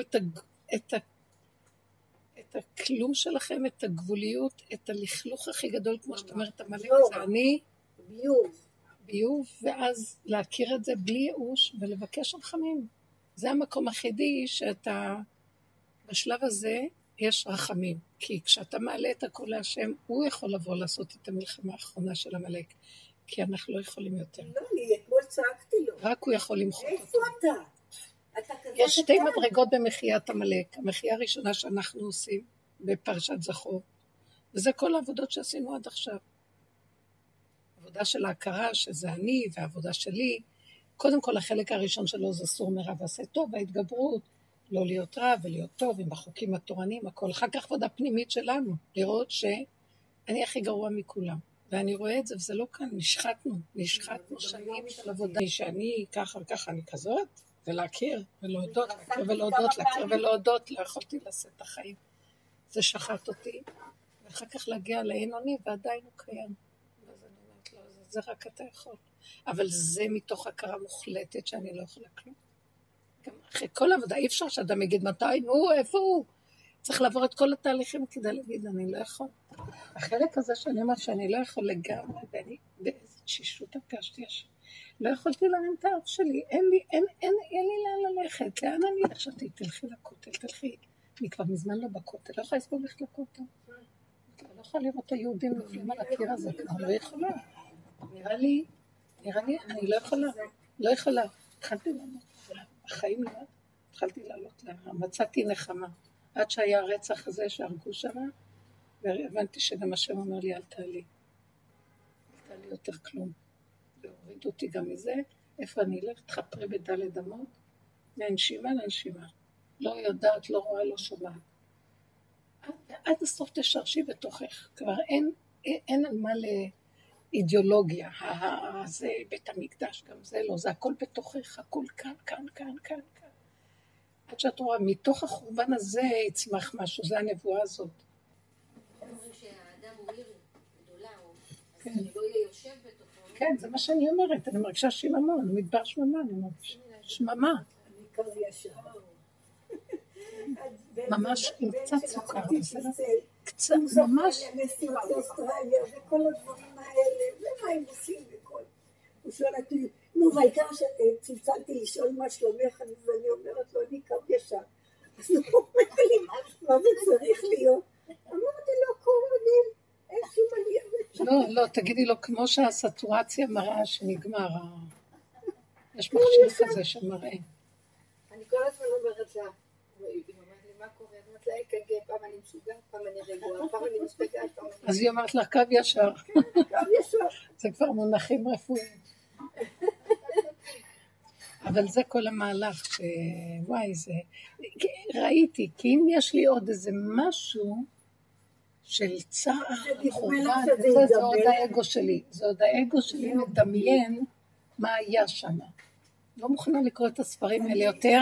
את, הג... את, ה... את הכלום שלכם, את הגבוליות, את הלכלוך הכי גדול, כמו שאת אומרת, עמלק לא. זה אני, ביוב. ביוב, ואז להכיר את זה בלי ייאוש ולבקש רחמים. זה המקום היחידי שאתה, בשלב הזה יש רחמים. כי כשאתה מעלה את הכל להשם, הוא יכול לבוא לעשות את המלחמה האחרונה של עמלק. כי אנחנו לא יכולים יותר. לא, אני אתמול צעקתי לו. רק הוא יכול למחות איפה אותו. אתה? אתה כזה יש שתי. מדרגות במחיית עמלק. המחייה הראשונה שאנחנו עושים בפרשת זכור, וזה כל העבודות שעשינו עד עכשיו. עבודה של ההכרה, שזה אני, והעבודה שלי. קודם כל, החלק הראשון שלו זה סור מרע ועשה טוב, ההתגברות, לא להיות רע ולהיות טוב עם החוקים התורניים, הכל. אחר כך עבודה פנימית שלנו, לראות שאני הכי גרוע מכולם. ואני רואה את זה, וזה לא כאן, נשחטנו, נשחטנו שנים של עבודה. שאני ככה וככה, אני כזאת, ולהכיר, ולהודות, להכיר ולהודות, להכיר ולהודות, לא יכולתי לשאת את החיים. זה שחט אותי, ואחר כך להגיע לאין אוני, ועדיין הוא קיים. ואז אני אומרת לו, "זה- רק אתה יכול. אבל זה מתוך הכרה מוחלטת שאני לא יכולה כלום. גם אחרי כל העבודה, אי אפשר שאדם יגיד מתי, נו, איפה הוא? צריך לעבור את כל התהליכים כדי להגיד, אני לא יכול. החלק הזה שאני אומרת שאני לא יכול לגמרי, ואני באיזה תשישות הרגשתי השם. לא יכולתי להרים את האף שלי, אין לי, אין, אין, אין לי לאן ללכת, לאן אני? חשבתי, תלכי לכותל, תלכי. אני כבר מזמן לא בכותל, לא יכולה לסבול ללכת לכותל. אני לא יכולה לראות את היהודים נופלים על הקיר הזה, כבר לא יכולה. נראה לי, נראה לי, אני לא יכולה, לא יכולה. התחלתי לעלות, בחיים לא, התחלתי לעלות להר, מצאתי נחמה. עד שהיה הרצח הזה שהרגו שם, והבנתי שגם השם אומר לי, אל תעלי. אל תעלי יותר כלום. והוריד אותי גם מזה, איפה אני אלך? תחפרי בדלת אמות, מהנשימה לנשימה. לא יודעת, לא רואה, לא שומעת. עד, עד הסוף תשרשי בתוכך. כבר אין, אין, אין על מה לאידיאולוגיה. ה- ה- זה בית המקדש, גם זה לא, זה הכל בתוכך, הכל כאן, כאן, כאן, כאן, כאן. עד שאת רואה, מתוך החורבן הזה יצמח משהו, זה הנבואה הזאת. אומרים שהאדם הוא עיר גדולה, או- אז כן. זה מה שאני אומרת, אני מרגישה שיממון, מדבר שממה, אני מרגישה שממה. אני קר ישר. ממש עם קצת סוכר, בסדר? קצת, ממש, האלה, ומה הם עושים וכל. הוא שואל אותי, נו, והעיקר שצלצלתי לשאול מה שלומך, אז אני אומרת לו, אני קו ישר. אז הוא אומר לי, מה זה צריך להיות? אמרתי לו, קורבנים, אין שום עלייה. לא, לא, תגידי לו, כמו שהסטורציה מראה שנגמר, יש מכשיר כזה שמראה. אני כל הזמן אומרת לה, היא אומרת לי, מה לה, אק"ג, פעם אני משוגעת, פעם אני רגועה, פעם אני משתגעת, פעם אני... אז היא אומרת לך, קו ישר. קו ישר. זה כבר מונחים רפואיים. אבל זה כל המהלך, שוואי, זה... ראיתי, כי אם יש לי עוד איזה משהו של צער, זה חורבן, זה, זה עוד? האגו שלי. זה עוד האגו שלי מדמיין מה היה שם. לא מוכנה לקרוא את הספרים האלה יותר,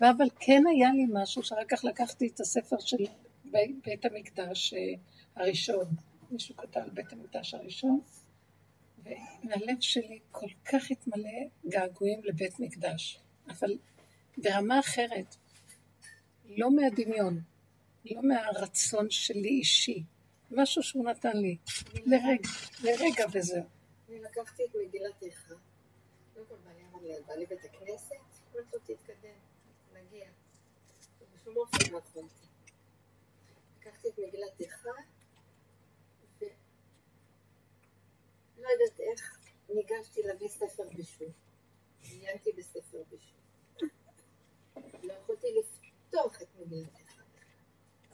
אבל כן היה לי משהו שאחר כך לקחתי את הספר של בית, המקדש אה, הראשון, מישהו כתב על בית המקדש הראשון, והלב שלי כל כך התמלא געגועים לבית מקדש, אבל ברמה אחרת, לא מהדמיון, לא מהרצון שלי אישי, משהו שהוא נתן לי, לרגע, לרגע וזהו. אני לקחתי את מגילת איכה. קודם כל בעלי אמר לי, את באה לבית הכנסת? אמרתי לו, תתקדם, נגיע. ובשום אופן לא יכולתי. לקחתי את מגילת איכה, ולא יודעת איך, ניגשתי להביא ספר בישול. עיינתי בספר בישול. לא יכולתי לפתוח את מגילת איכה.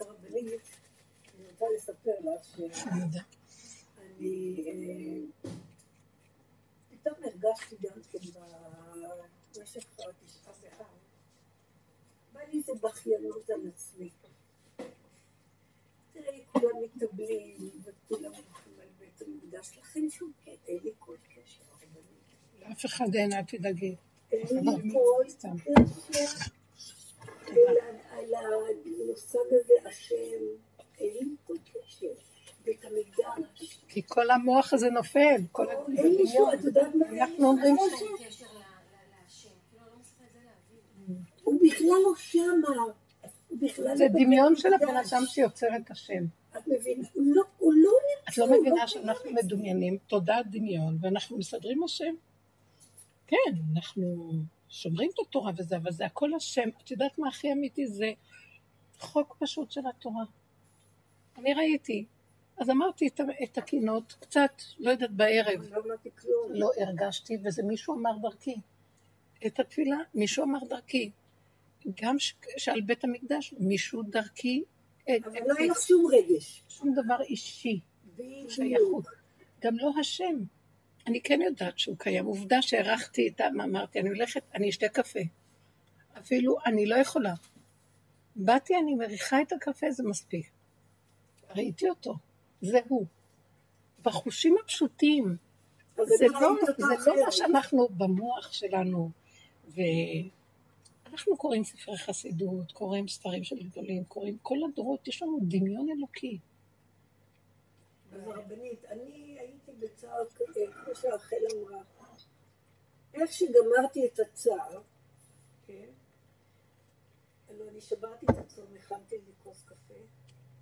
הרבנית, אני רוצה לספר לך ש... אני יודע. אני אה, פתאום הרגשתי גם כן במשך התשעה באב, בא לי איזה בכיינות על עצמי. תראי, כולם מתאבלים, וכולם הולכים על בית המקדש, לכן שום קטע, אין לי כל קשר, הרבנית. אף אחד אין, אל תדאגי. אין לי כל. קשר על המושג הזה, השם, אין לי כל קשר. בית המקדש. כי כל המוח הזה נופל, כל אין לי שום, את יודעת מה? אנחנו אומרים ש... כאילו לא. הוא בכלל לא שמה. בכלל זה לא דמיון של הבן. אדם שיוצר את השם. את מבינה? הוא לא, לא את. לא מבינה שאנחנו. מדומיינים תודעת דמיון ואנחנו מסדרים השם? כן, אנחנו שומרים את התורה וזה, אבל זה הכל השם. את יודעת מה הכי אמיתי? זה חוק פשוט של התורה. אני ראיתי. אז אמרתי את, הקינות, קצת, לא יודעת, בערב. לא. לא הרגשתי, וזה מישהו אמר דרכי. את התפילה, מישהו אמר דרכי. גם ש- שעל בית המקדש, מישהו דרכי, אה, אבל אה, לא היה לך שום רגש. שום דבר אישי. שייכות. גם לא השם. אני כן יודעת שהוא קיים. עובדה שהערכתי את. מה אמרתי, אני הולכת, אני אשתה קפה. אפילו אני לא יכולה. באתי, אני מריחה את הקפה, זה מספיק. ראיתי אותו, זה הוא. בחושים הפשוטים, זה לא, אותו זה לא. מה שאנחנו במוח שלנו, ואנחנו קוראים ספרי חסידות, קוראים ספרים של גדולים, קוראים כל הדורות, יש לנו דמיון אלוקי. אז הרבנית, אני הייתי בצער, אה, כמו שרחל אמרה, איך שגמרתי את הצער, כן? הלוא אני שברתי את הצום, הכנתי לי כוס קפה.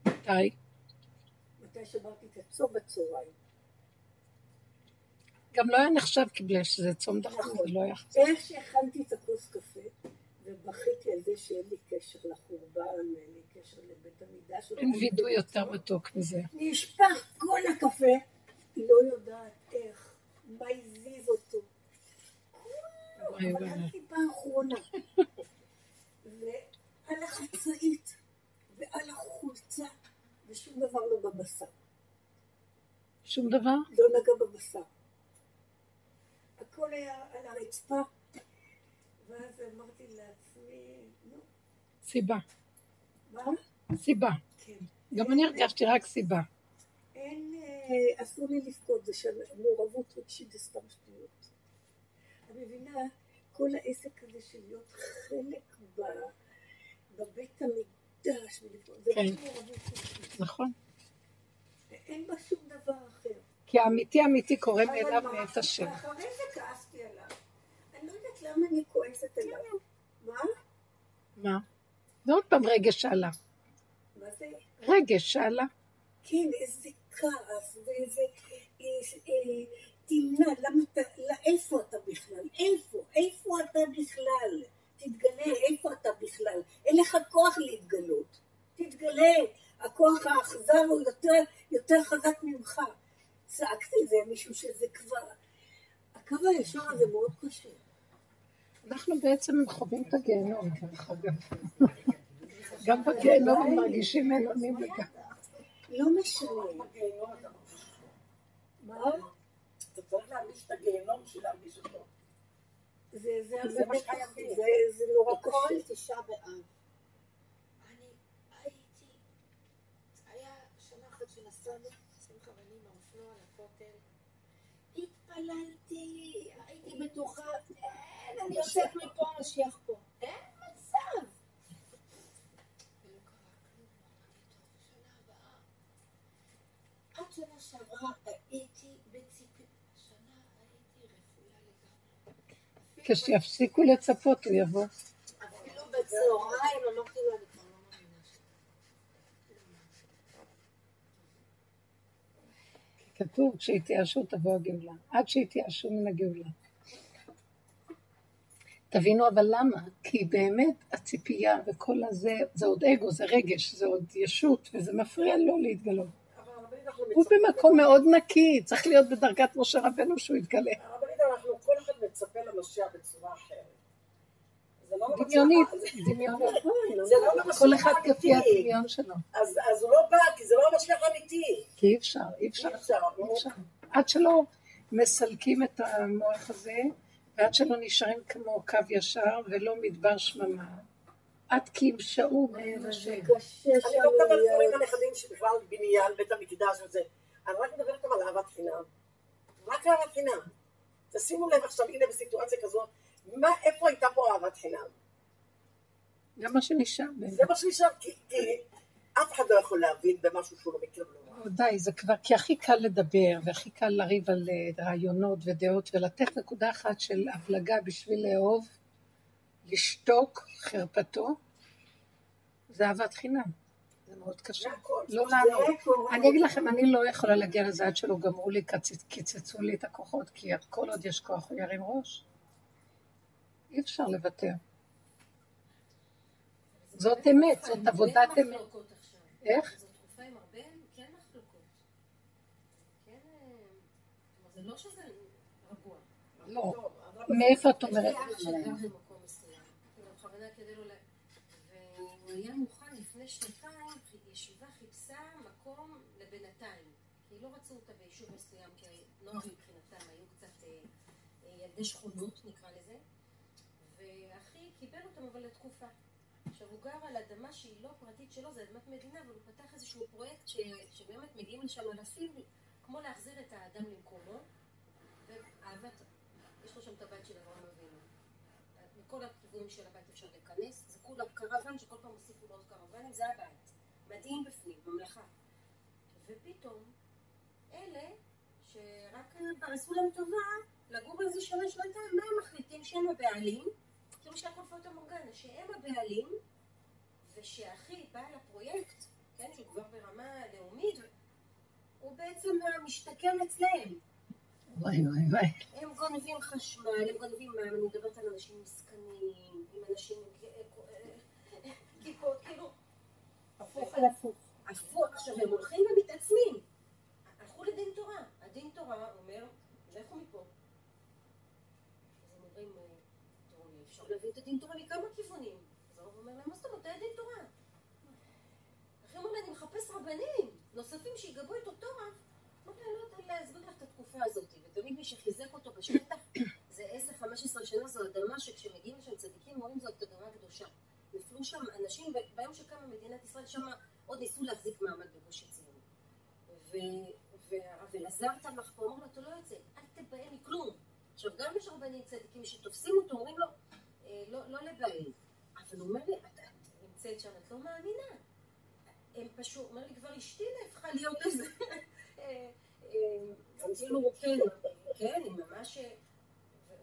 מתי? מתי שברתי את הצום? בצהריים. גם לא היה נחשב בגלל שזה צום דחוף, נכון. זה לא היה... איך שהכנתי את הכוס קפה, ובכיתי על זה שאין לי קשר לחורבן, אין לי קשר לבית המקדש. אין וידוי יותר מתוק מזה. נשפך כל הקפה, לא יודעת איך, מה הזיז אותו. אבל. עד טיפה האחרונה. ועל החצאית, ועל החולצה, ושום דבר לא בבשר. שום דבר? לא נגע בבשר. הכל היה על הרצפה, ואז אמרתי לעצמי, נו, סיבה. מה? סיבה. כן. גם אני הרגשתי רק סיבה. אין, אה, אסור לי לבכות, זה של מעורבות רגשית, זה סתם שטויות. את מבינה, כל העסק הזה של להיות חלק בבית זה כן. נכון. אין בה שום דבר אחר. כי האמיתי קורה אבל מאליו מה? מאת השם. ואחרי זה כעסתי עליו. אני לא יודעת למה אני כועסת עליו. מה? מה? זה עוד פעם רגש שעלה. מה זה? רגש שעלה. כן, איזה כעס, ואיזה אה, תמנע, למה אתה, איפה אתה בכלל? איפה? איפה אתה בכלל? תתגלה, איפה אתה בכלל? אין לך כוח להתגלות. תתגלה. הכוח האכזר הוא יותר, יותר חזק ממך. צעקתי את זה מישהו שזה כבר... הקו הישר הזה מאוד קשה. אנחנו בעצם חווים את הגיהנום, דרך אגב. גם בגיהנום מרגישים אלונים וגם... לא משנה. מה? אתה צריך להרגיש את הגיהנום בשביל להרגיש אותו. זה, מה שחייבים. זה, נורא קשה. תשעה באב. אני הייתי, היה שנה אחת שנסענו, שמחה ואני עם האופנוע לכותל. התפללתי, הייתי בטוחה, אין, אני יוצאת מפה, המשיח פה. אין מצב. עד שנה שעברה הייתי בציפי, השנה הייתי רפויה לגמרי. כשיפסיקו לצפות הוא יבוא. אפילו בצהריים אמרתי לו, אני כבר לא מאמינה ש... כתוב, כשהתייאשו תבוא הגאולה. עד שהתייאשו מן הגאולה. תבינו אבל למה? כי באמת הציפייה וכל הזה, זה עוד אגו, זה רגש, זה עוד ישות, וזה מפריע לו להתגלות. הוא במקום מאוד נקי, צריך להיות בדרגת משה רבנו שהוא יתגלה. הרבנית, אנחנו, כל אחד מצפה למשיח בצורה אחרת. זה לא דמיונית, דמיונית. לא כל אחד כפי. הדמיון שלו. אז אז הוא לא בא, כי זה לא המשיח האמיתי. כי אי אפשר, אי אפשר, אי אפשר. אי אפשר. עד שלא מסלקים את המוח הזה, ועד שלא נשארים כמו קו ישר ולא מדבר שממה. עד כי ימשעו בעין השם. קשה אני לא מדברת. עם הנכדים שבכלל בניין, בית המקדש וזה. אני רק מדברת על אהבת חינם. רק אהבת חינם. תשימו לב עכשיו, הנה בסיטואציה כזאת, מה, איפה הייתה פה אהבת חינם? זה מה שנשאר. זה מה שנשאר, כי, כי אף אחד לא יכול להבין במשהו שהוא לא מכיר. או, די, זה כבר, כי הכי קל לדבר, והכי קל לריב על אה, רעיונות ודעות, ולתת נקודה אחת של הבלגה בשביל לאהוב, לשתוק חרפתו, זה אהבת חינם. זה מאוד קשה. לא לענות. אני אגיד לכם, אני לא יכולה להגיע לזה עד שלא גמרו לי, קיצצו לי את הכוחות, כי כל עוד יש כוח הוא ירים ראש. אי אפשר לוותר. זאת אמת, זאת עבודת אמת. איך? זו תקופה עם הרבה, כן מחלוקות. כן, אה, זה לא שזה רגוע. לא. אבל- מאיפה את אומרת? לא ל... והוא היה מוכן לפני שנתיים, מקום לבינתיים. כי לא רצו אותה ביישוב מסוים, כי הנוער מבחינתם היו קצת אה, אה, ילדי שכונות, נקרא לזה. ואחי קיבל אותם אבל לתקופה. עכשיו הוא גר על אדמה שהיא לא פרטית שלו, זה אדמת מדינה, אבל הוא פתח איזשהו פרויקט ש... שבאמת מגיעים לשם אלפים, כמו להחזיר את האדם למקומו, ואהבת, יש לו שם את הבית של אברהם אבינו. מכל הכיוונים של הבית אפשר להיכנס, זה כולה קרוון שכל פעם הוסיפו לו עוד קרוונים, זה הבית. מדהים בפנים, ממלכה. ופתאום, אלה, שרק כבר עשו להם טובה, לגור איזה שנה, שנתיים, מה הם מחליטים שהם הבעלים? כאילו שהכל פוטו מורגנה, שהם הבעלים, ושהאחי בעל הפרויקט, כן, שהוא כבר ברמה לאומית, הוא בעצם המשתכן אצלהם. וואי וואי וואי. הם גונבים חשמל, הם גונבים מים, אני מדברת על אנשים מסכנים, עם אנשים עם כ- אה, כיפות, כאילו, הפוך על הפוך. הפוך, עכשיו הם הולכים ומתעצמים. הלכו לדין תורה, הדין תורה אומר, לכו מפה. אז הם אומרים, אה, תראו, אפשר להביא את הדין תורה מכמה כיוונים. אז הרב אומר להם, מה זאת אומרת, היה דין תורה. אחי אומר אני מחפש רבנים נוספים שיגבו את אותו רב. אמרתי לא יודעת להסביר לך את התקופה הזאת. ותמיד מי שחיזק אותו בשטח זה 10-15 שנה, זו אדמה שכשמגיעים לשם צדיקים אומרים זאת אדמה קדושה. נפלו שם אנשים, ביום שקמה מדינת ישראל, שם עוד ניסו להחזיק מעמד בגוש עציון. והרב אלעזר תמך פה, אמר לו, אתה לא יוצא, אל תיבהל מכלום. עכשיו, גם יש רבנים צדיקים שתופסים אותו, אומרים לו, "אה, לא, לא להיבהל. אבל הוא אומר לי, את, את נמצאת שם, את לא מאמינה. הם פשוט, אומר לי, כבר אשתי נהפכה להיות איזה... אה, אה, כאילו, כן, כן, היא ממש...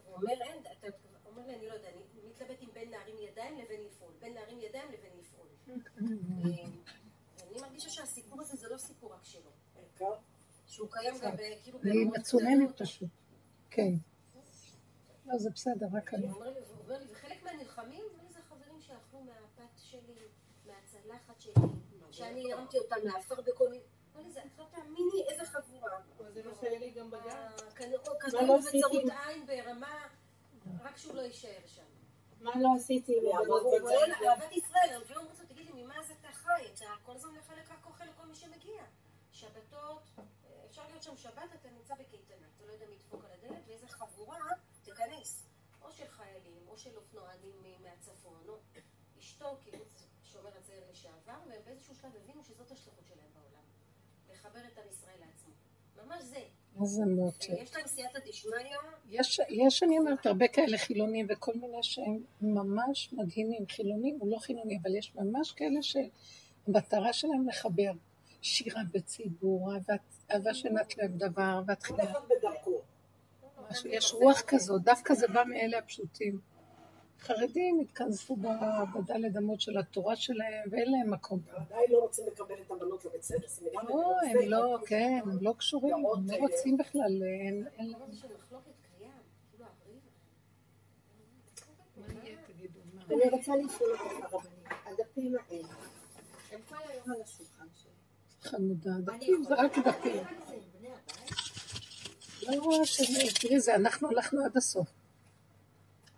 הוא אומר, אין, אתה אומר לי, אני לא יודע, אני מתלבט עם בין להרים ידיים לבין לפעול. בין להרים ידיים לבין לפעול. מרגישה שהסיפור הזה זה לא סיפור רק שלו. שהוא קיים גם כאילו... אני גדולות. פשוט. כן. לא, זה בסדר, רק אני. הוא אומר לי, וחלק מהנלחמים, זה חברים שאכלו מהפת שלי, מהצלחת שלי, שאני הרמתי אותם לעפר בכל מיני... אמר לי, "זה- את לא תאמיני איזה חבורה. אבל זה מה שהיה לי גם בגן. לא עשיתי? וצרות עין ברמה, רק שהוא לא יישאר שם. מה לא עשיתי? בזה. כולל אהבת ישראל, הם אפילו אומרים תגידי, ממה זה כל הזמן מחלק רק אוכל לכל מי שמגיע. שבתות, אה, אפשר להיות שם שבת, אתה נמצא בקייטנה, אתה לא יודע מי ידפוק על הדלת, ואיזה חבורה תיכנס. או של חיילים, או של אופנוענים מהצפון, או אשתו, כאילו, שומר הצעיר לשעבר, והם באיזשהו שלב הבינו שזאת השליחות שלהם בעולם. לחבר את עם ישראל לעצמו. ממש זה. איזה מותק. יש להם סייעתא דשמיא, יש, יש, אני אומרת, הרבה כאלה חילונים וכל מיני שהם ממש מדהימים. חילונים הוא לא חילוני, אבל יש ממש כאלה שהמטרה שלהם לחבר. שירה בציבור, אהבה שנאת לב דבר, אהבת כל חינם. אחד בדרכו. משהו, יש רוח כזאת, דווקא זה בא מאלה הפשוטים. חרדים התכנסו בדלת אמות של התורה שלהם, ואין להם מקום. עדיין לא רוצים לקבל את הבנות לבית ספר, לא, הם לא, כן, הם לא קשורים, הם לא רוצים בכלל, אין, קיים, כאילו? אני רוצה לשאול אותך הדפים האלה, הם כל היום על השולחן שלי. חמודה, דפים זה רק דפים. לא רואה שזה, תראי, זה אנחנו הלכנו עד הסוף.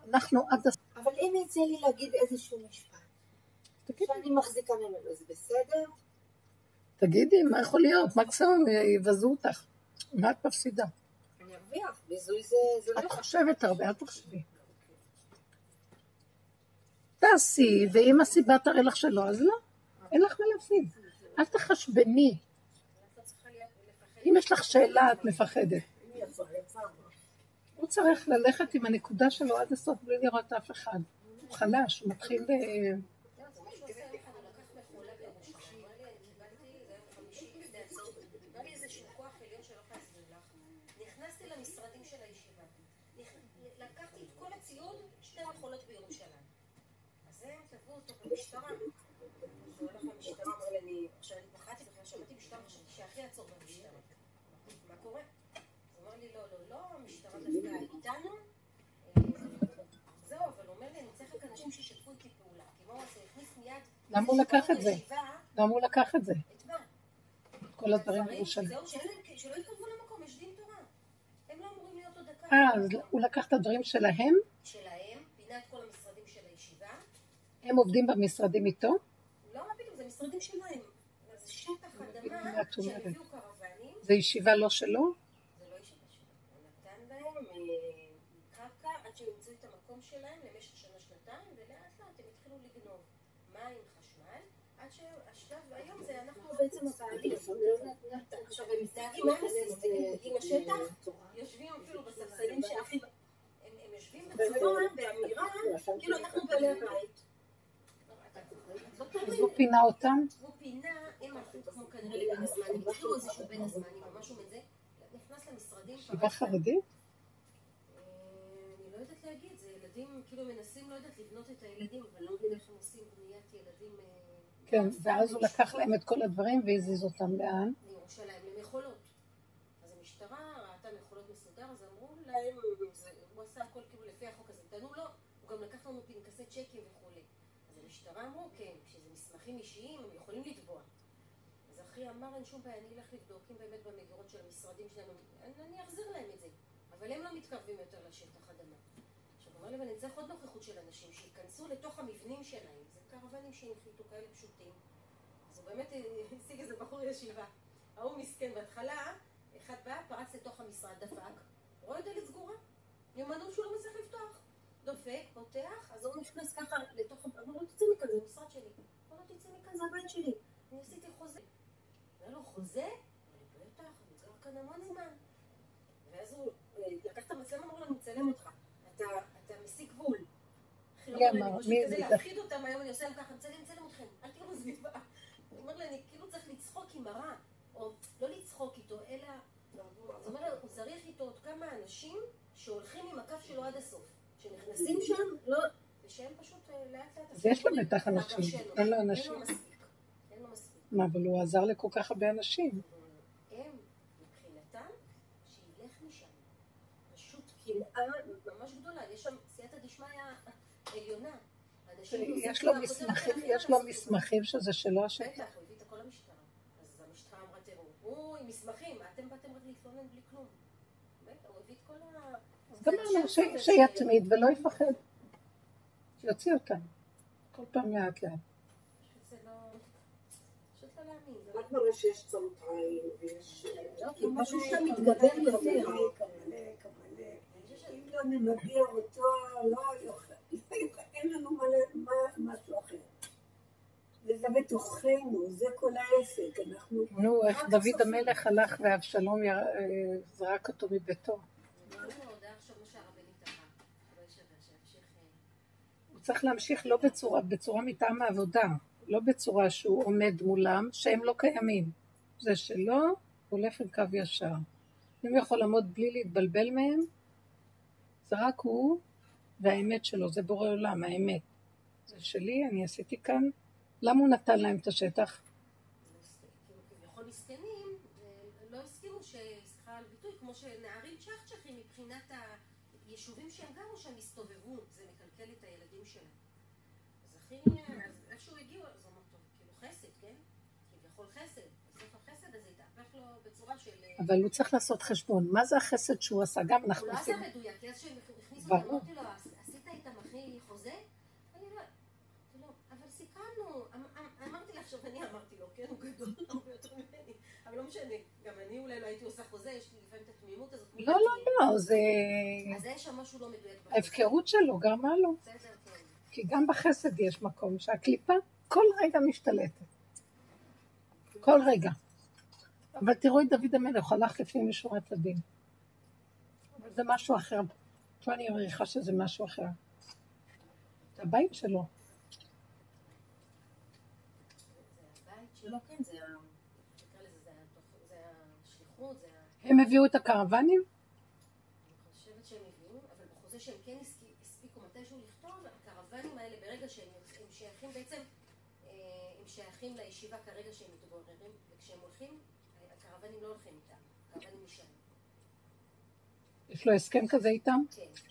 אנחנו עד הסוף. אבל אם יצא לי להגיד איזשהו משפט, תגידי, שאני מחזיקה ממנו, זה בסדר? תגידי, מה יכול להיות? מקסימום יבזו אותך. מה את מפסידה? אני ארוויח, ביזוי זה זה את לא חושבת הרבה, אל תחשבי. תעשי, ואם הסיבה תראה לך שלא, אז לא. אין לך מה להפסיד. אל תחשבני. לא. אם יש לך שאלה, את מפחדת. הוא צריך ללכת עם הנקודה שלו עד הסוף בלי לראות אף אחד. הוא חלש, הוא מתחיל... אה, זה הולך למשטרה, לי, אני, עכשיו אני פחדתי בכלל, שמעתי משטרה, שאחי יעצור במשטרה. אמרתי, מה קורה? הוא אמר לי, לא, לא, לא, המשטרה דווקא איתנו. זהו, אבל הוא אומר לי, אני צריך רק אנשים שישתפו איתי פעולה. כמו זה הכניס מיד... למה הוא לקח את זה? למה הוא לקח את זה? את מה? כל הדברים בירושלים. זהו, שלא יתקרבו למקום, יש דין תורה. הם לא אמורים להיות עוד דקה. אה, אז הוא לקח את הדברים שלהם, שלהם, פינה את כל המשרדים של הישיבה. הם עובדים במשרדים איתו, לא, מה פתאום, זה משרדים שלהם. זה שטח מה אדמה שהם? הביאו קרוונים. זה ישיבה לא שלו, זה לא ישיבה שלו. הוא נתן להם אה, קרקע עד שהם ימצאו את המקום שלהם למשך שנה-שנתיים, ולאט לאט הם התחילו לגנוב מים, חשמל, עד שהשלב, היום זה אנחנו בעצם הבעלים. עכשיו הם מזדהים מה הם עושים? הם עם השטח, יושבים אפילו בספסלים שהכי... הם יושבים בצורה, באמירה, כאילו אנחנו בעלי הבית. אז. הוא פינה אותם. הוא פינה, הם הלכו כמו כנראה לבין הזמנים, התחילו איזשהו בין הזמנים או משהו מזה, נכנס למשרדים, ישיבה פרץ- חרדית? אה, אני לא יודעת להגיד, זה ילדים, כאילו מנסים, לא יודעת, לבנות את הילדים, אבל לא מבינה איך הם עושים בניית ילדים אה, כן, ואז הוא לקח להם את כל הדברים והזיז אותם לאן? לירושלים, למכולות. אז המשטרה ראתה מכולות מסודר, אז אמרו להם, הוא עשה הכל כאילו לפי החוק הזה, תנו לו, הוא גם לקח לנו פנקסי צ'קים וכולי. אז המשטרה אמרו, כן, כשזה מסמכים אישיים, הם יכולים לתבוע. אז אחי אמר, אין שום בעיה, אני אלך לבדוק אם באמת במגירות של המשרדים שלנו, אני, אני אחזיר להם את זה. אבל הם לא מתקרבים יותר לשטח אדמה. לי, אבל אני צריך עוד נוכחות של אנשים, שייכנסו לתוך המבנים שלהם. זה קרוונים שהנחיתו כאלה פשוטים. אז הוא באמת אה, השיג איזה בחור ישיבה. ההוא מסכן בהתחלה, אחד בא, פרץ לתוך המשרד, דפק, רואה דלת סגורה. יומנו שהוא לא מצליח לפתוח. דופק, פותח, אז הוא נכנס ככה לתוך... אמר לו, תצא מכאן, זה המשרד שלי. אמר לו, תצא מכאן, זה הבית שלי. אני עשיתי חוזה. היה לו חוזה? אמר בטח, אני גר כאן המון זמן. ואז הוא אה, לקח את המצלמה, אמר לו, אני מצלם אותך. אתה, אתה מסיק גבול. אחי, מי אמר? אני כדי? להפחיד אותם, היום אני עושה להם ככה, מצלם, מצלם אתכם, אל תהיו בסביבה. הוא אומר לי, אני כאילו צריך לצחוק עם הרע, או לא לצחוק איתו, אלא... זאת אומרת, הוא צריך איתו עוד כמה אנשים שהולכים עם הקו שלו עד הסוף. שנכנסים שם, לא... ושהם פשוט אה, לאט לאט... יש לו בטח אנשים. אין לו אנשים. לו מספיק. אין לו מספיק. מה, אבל הוא עזר לכל כך הרבה אנשים. הם, מבחינתם, שילך משם. פשוט קנאה ממש גדולה. יש שם סייעתא דשמיא עליונה. יש לו כל מסמכים, הכי יש לו לעשות. מסמכים שזה שלו השם. בטח, הוא הביא את הכל למשטרה. אז המשטרה אמרה, תראו, הוא עם מסמכים, אתם באתם רק להתלונן בלי כלום. בטח, הוא הביא את כל ה... אז גמרנו, ש- שיתמיד ולא יפחד. שיוציא אותם. כל פעם לאט לאט. לא... לא להאמין. זה רק מראה שיש עין ויש... לא, משהו שם מתגבר יותר. אם לא נמגר אותו, לא יוכל. אין לנו מה מה- משהו אחר. וזה בתוכנו, זה כל העסק. אנחנו... נו, איך דוד המלך הלך ואבשלום אה, זרק אותו מביתו. הוא צריך להמשיך לא בצורה, בצורה מטעם העבודה, לא בצורה שהוא עומד מולם, שהם לא קיימים. זה שלו, הולך עם קו ישר. אם הוא יכול לעמוד בלי להתבלבל מהם, זה רק הוא והאמת שלו, זה בורא עולם, האמת. זה שלי, אני עשיתי כאן. למה הוא נתן להם את השטח? כביכול מסכנים, אה, לא הסכימו ש... סליחה על ביטוי, כמו שנערים צ'חצ'חים מבחינת היישובים שהם גרו שהם הסתובבו, זה מקלקל את הילדים שלהם. אז הכי, אז איכשהו הגיעו, אז הוא אמר, טוב, כאילו חסד, כן? כביכול חסד. אה, אבל הוא צריך לעשות חשבון. מה זה החסד שהוא עשה? גם הוא אנחנו לא עשה עושים. מדויק, כי אז שהם הכניסו. אותם, אמרתי לו, "עש- עשית איתם אחי חוזה? אני לא, אמרתי לו, אבל סיכמנו, אמ- אמ- אמרתי לה, עכשיו אני אמרתי לו, כן, הוא גדול הרבה יותר ממני, אבל לא משנה, גם אני אולי לא הייתי עושה חוזה, יש לי לפעמים את התמימות הזאת. לא, לא, לא, זה... אז יש שם משהו לא מדויק. ההפקרות שלו גרמה לו. כי גם בחסד יש מקום שהקליפה כל רגע משתלטת. כל רגע. אבל תראו את דוד המלך, הלך לפנים משורת הדין. אבל זה משהו אחר. פה אני מריחה שזה משהו אחר. הבית שלו. זה הבית שלו, כן, זה ה... נקרא לזה, זה התוך- זה השליחות, זה ה... הם הביאו את הקרוונים? אני חושבת שהם הביאו, אבל בחוזה שהם כן הספי- הספיקו מתישהו לכתוב, הקרוונים האלה, ברגע שהם שייכים בעצם, אה, הם שייכים לישיבה כרגע שהם מתגוררים, וכשהם הולכים, הקרוונים לא הולכים איתם, הקרוונים נשארים. יש לו הסכם כזה איתם? כן, כן.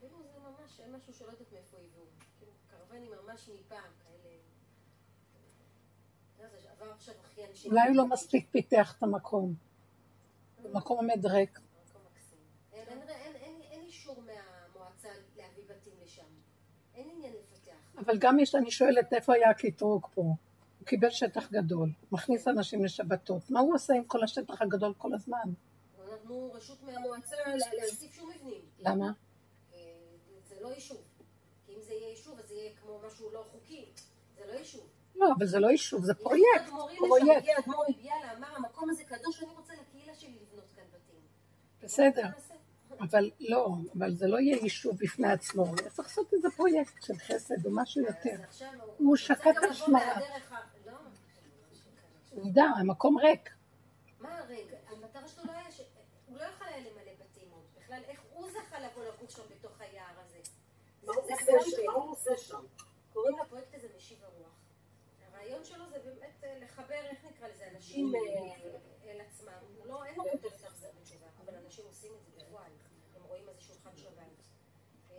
זה ממש, אין משהו שלא יודעת מאיפה הביאו. כאילו, קרוונים ממש מפעם, כאלה... אתה יודע, זה עבר עכשיו אחרי אנשים... אולי הוא לא מספיק פיתח את המקום. המקום עומד ריק. אבל גם יש, אני שואלת, איפה היה הקטרוג פה? הוא קיבל שטח גדול, מכניס אנשים לשבתות. מה הוא עושה עם כל השטח הגדול כל הזמן? נתנו רשות מהמועצה לה- להוסיף שום מבנים. למה? אה, זה לא יישוב. כי אם זה יהיה יישוב, אז זה יהיה כמו משהו לא חוקי. זה לא יישוב. לא, אבל זה לא יישוב, זה פרויקט. אדמו"רים פרויקט. לשם, הגיע אדמו"ר מביאלה, אמר, המקום הזה קדוש, אני רוצה לקהילה שלי לבנות כאן בתים. בסדר. אבל לא, אבל זה לא יהיה יישוב בפני עצמו. צריך לעשות איזה פרויקט של חסד או משהו יותר. אז עכשיו הוא שקט גם על לבוא שמריו. מהדרך ה- לא, עובדה, המקום ריק. מה הרגע? המטרה שלו לא היה ש... הוא לא יכול היה למלא בתים עוד. בכלל, איך הוא זכה לבוא לגור שם בתוך היער הזה? מה הוא עושה שם? מה הוא עושה שם? קוראים לפרויקט הזה משיב. הרעיון שלו זה באמת אה, לחבר, איך נקרא לזה, אנשים אה, אל עצמם. לא, אין לו כותב להחזיר בתשובה, אבל אנשים עושים את זה בפועל. הם רואים איזה שולחן שבת. אה,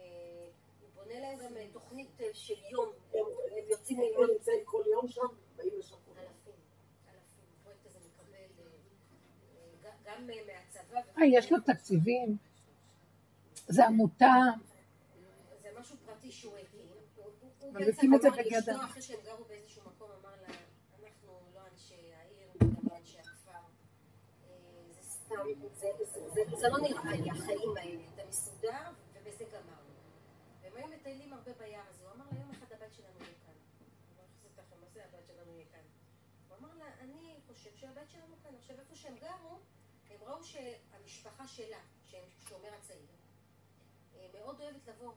הוא בונה להם גם תוכנית של יום. הם יוצאים ללמוד נמצאים כל יום שם? באים לשם. אלפים, אלפים. הפרויקט הזה מקבל גם מהצבא. אה, יש לו תקציבים? זה עמותה? זה משהו פרטי שהוא הקים. הוא- בעצם את זה אמר בגדר. לאשתו, אחרי שהם גרו באיזשהו מקום, אמר לה, אנחנו לא אנשי העיר, וגם לא אנשי הכפר. אה, זה זה- זה- זה- לא נראה לי, החיים האלה. אתה מסודר, ובזה גמרנו. והם היו מטיילים הרבה ביער הזה. הוא אמר לה, יום אחד הבית שלנו יהיה כאן. אני לא אכניס לכם, מה זה הבית שלנו יהיה כאן? הוא אמר לה, אני חושב שהבית שלנו כאן. עכשיו, איפה שהם גרו, הם ראו שהמשפחה שלה, שהם שומר הצעיר, אה, מאוד אוהבת לבוא.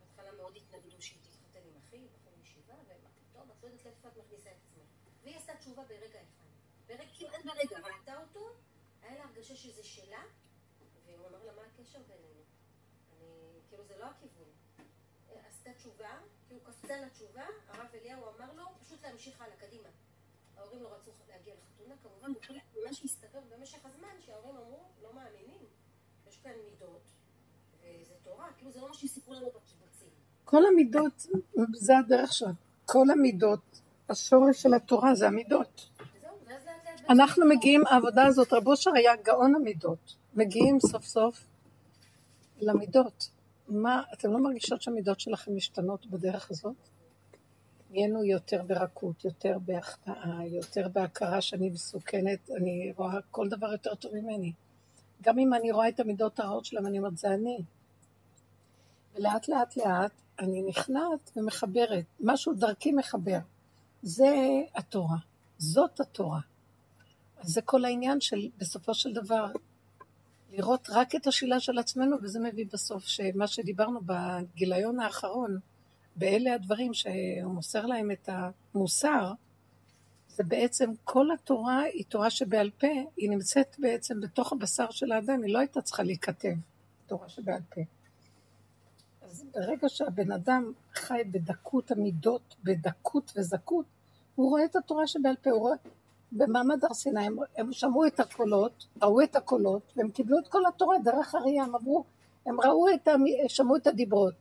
בהתחלה מאוד התנגדו שהיא תתחתן עם אחי, בחור ישיבה, ומה פתאום, את לא יודעת לאיפה את מכניסה את עצמך. והיא עשתה תשובה ברגע אחד. כמעט ברגע, ראתה אותו, היה לה הרגשה שזה שלה, והוא אמר לה, מה הקשר בינינו? אני, כאילו, זה לא הכיוון. אה, עשתה תשובה, הוא קפצה לתשובה, הרב אליהו אמר לו, פשוט להמשיך הלאה, קדימה. ההורים לא רצו להגיע לחתונה, כמובן, מה שהסתבר במשך הזמן, שההורים אמרו, לא מאמינים, יש כאן מידות, וזה תורה, כאילו זה לא מה שסיפרו לנו בקיבוצים. כל המידות, זה הדרך שלה. כל המידות, השורש של התורה זה המידות. אנחנו מגיעים, העבודה הזאת, רב אושר היה גאון המידות. מגיעים סוף סוף למידות. מה, אתם לא מרגישות שהמידות שלכם משתנות בדרך הזאת? נהיינו יותר ברכות, יותר בהחטאה, יותר בהכרה שאני מסוכנת, אני רואה כל דבר יותר טוב ממני. גם אם אני רואה את המידות הרעות שלהם, אני אומרת, זה אני. ולאט לאט לאט אני נכנעת ומחברת. משהו דרכי מחבר. זה התורה. זאת התורה. זה כל העניין של, בסופו של דבר, לראות רק את השאלה של עצמנו, וזה מביא בסוף שמה שדיברנו בגיליון האחרון, באלה הדברים שהוא מוסר להם את המוסר, זה בעצם כל התורה היא תורה שבעל פה, היא נמצאת בעצם בתוך הבשר של האדם, היא לא הייתה צריכה להיכתב, תורה שבעל פה. אז ברגע שהבן אדם חי בדקות המידות, בדקות וזכות, הוא רואה את התורה שבעל פה, הוא רואה, במעמד הר סיני, הם, הם שמעו את הקולות, ראו את הקולות, והם קיבלו את כל התורה דרך הראייה, הם עברו, הם ראו את, המ- שמעו את הדיברות.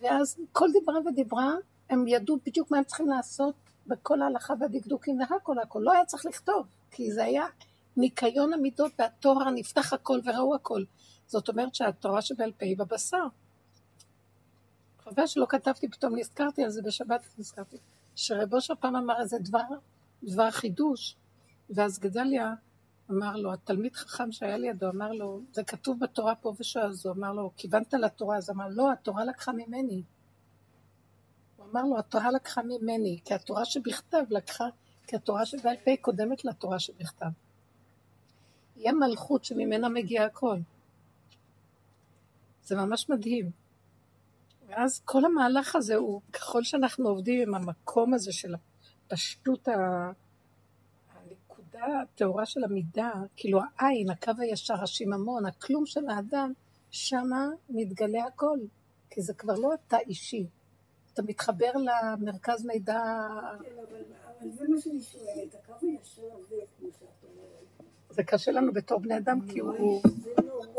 ואז כל דיברה ודיברה, הם ידעו בדיוק מה הם צריכים לעשות בכל ההלכה והדקדוקים והכל הכל. לא היה צריך לכתוב, כי זה היה ניקיון המידות והתורה, נפתח הכל וראו הכל. זאת אומרת שהתורה שבעל פה היא בבשר. חבל שלא כתבתי, פתאום נזכרתי על זה בשבת, נזכרתי. שרב אושר פעם אמר איזה דבר, דבר חידוש, ואז גדליה אמר לו, התלמיד חכם שהיה לידו, אמר לו, זה כתוב בתורה פה ושם, אז הוא אמר לו, כיוונת לתורה, אז אמר, לא, התורה לקחה ממני. הוא אמר לו, התורה לקחה ממני, כי התורה שבכתב לקחה, כי התורה שבעל פה היא קודמת לתורה שבכתב. יהיה מלכות שממנה מגיע הכל. זה ממש מדהים. ואז כל המהלך הזה הוא, ככל שאנחנו עובדים עם המקום הזה של הפשטות, הנקודה הטהורה של המידה, כאילו העין, הקו הישר, השיממון, הכלום של האדם, שמה מתגלה הכל. כי זה כבר לא אתה אישי. אתה מתחבר למרכז מידע, כן, אבל אבל זה מה שאני שואלת, הקו הישר הזה, כמו שאת אומרת, זה קשה לנו בתור בני אדם, כי הוא...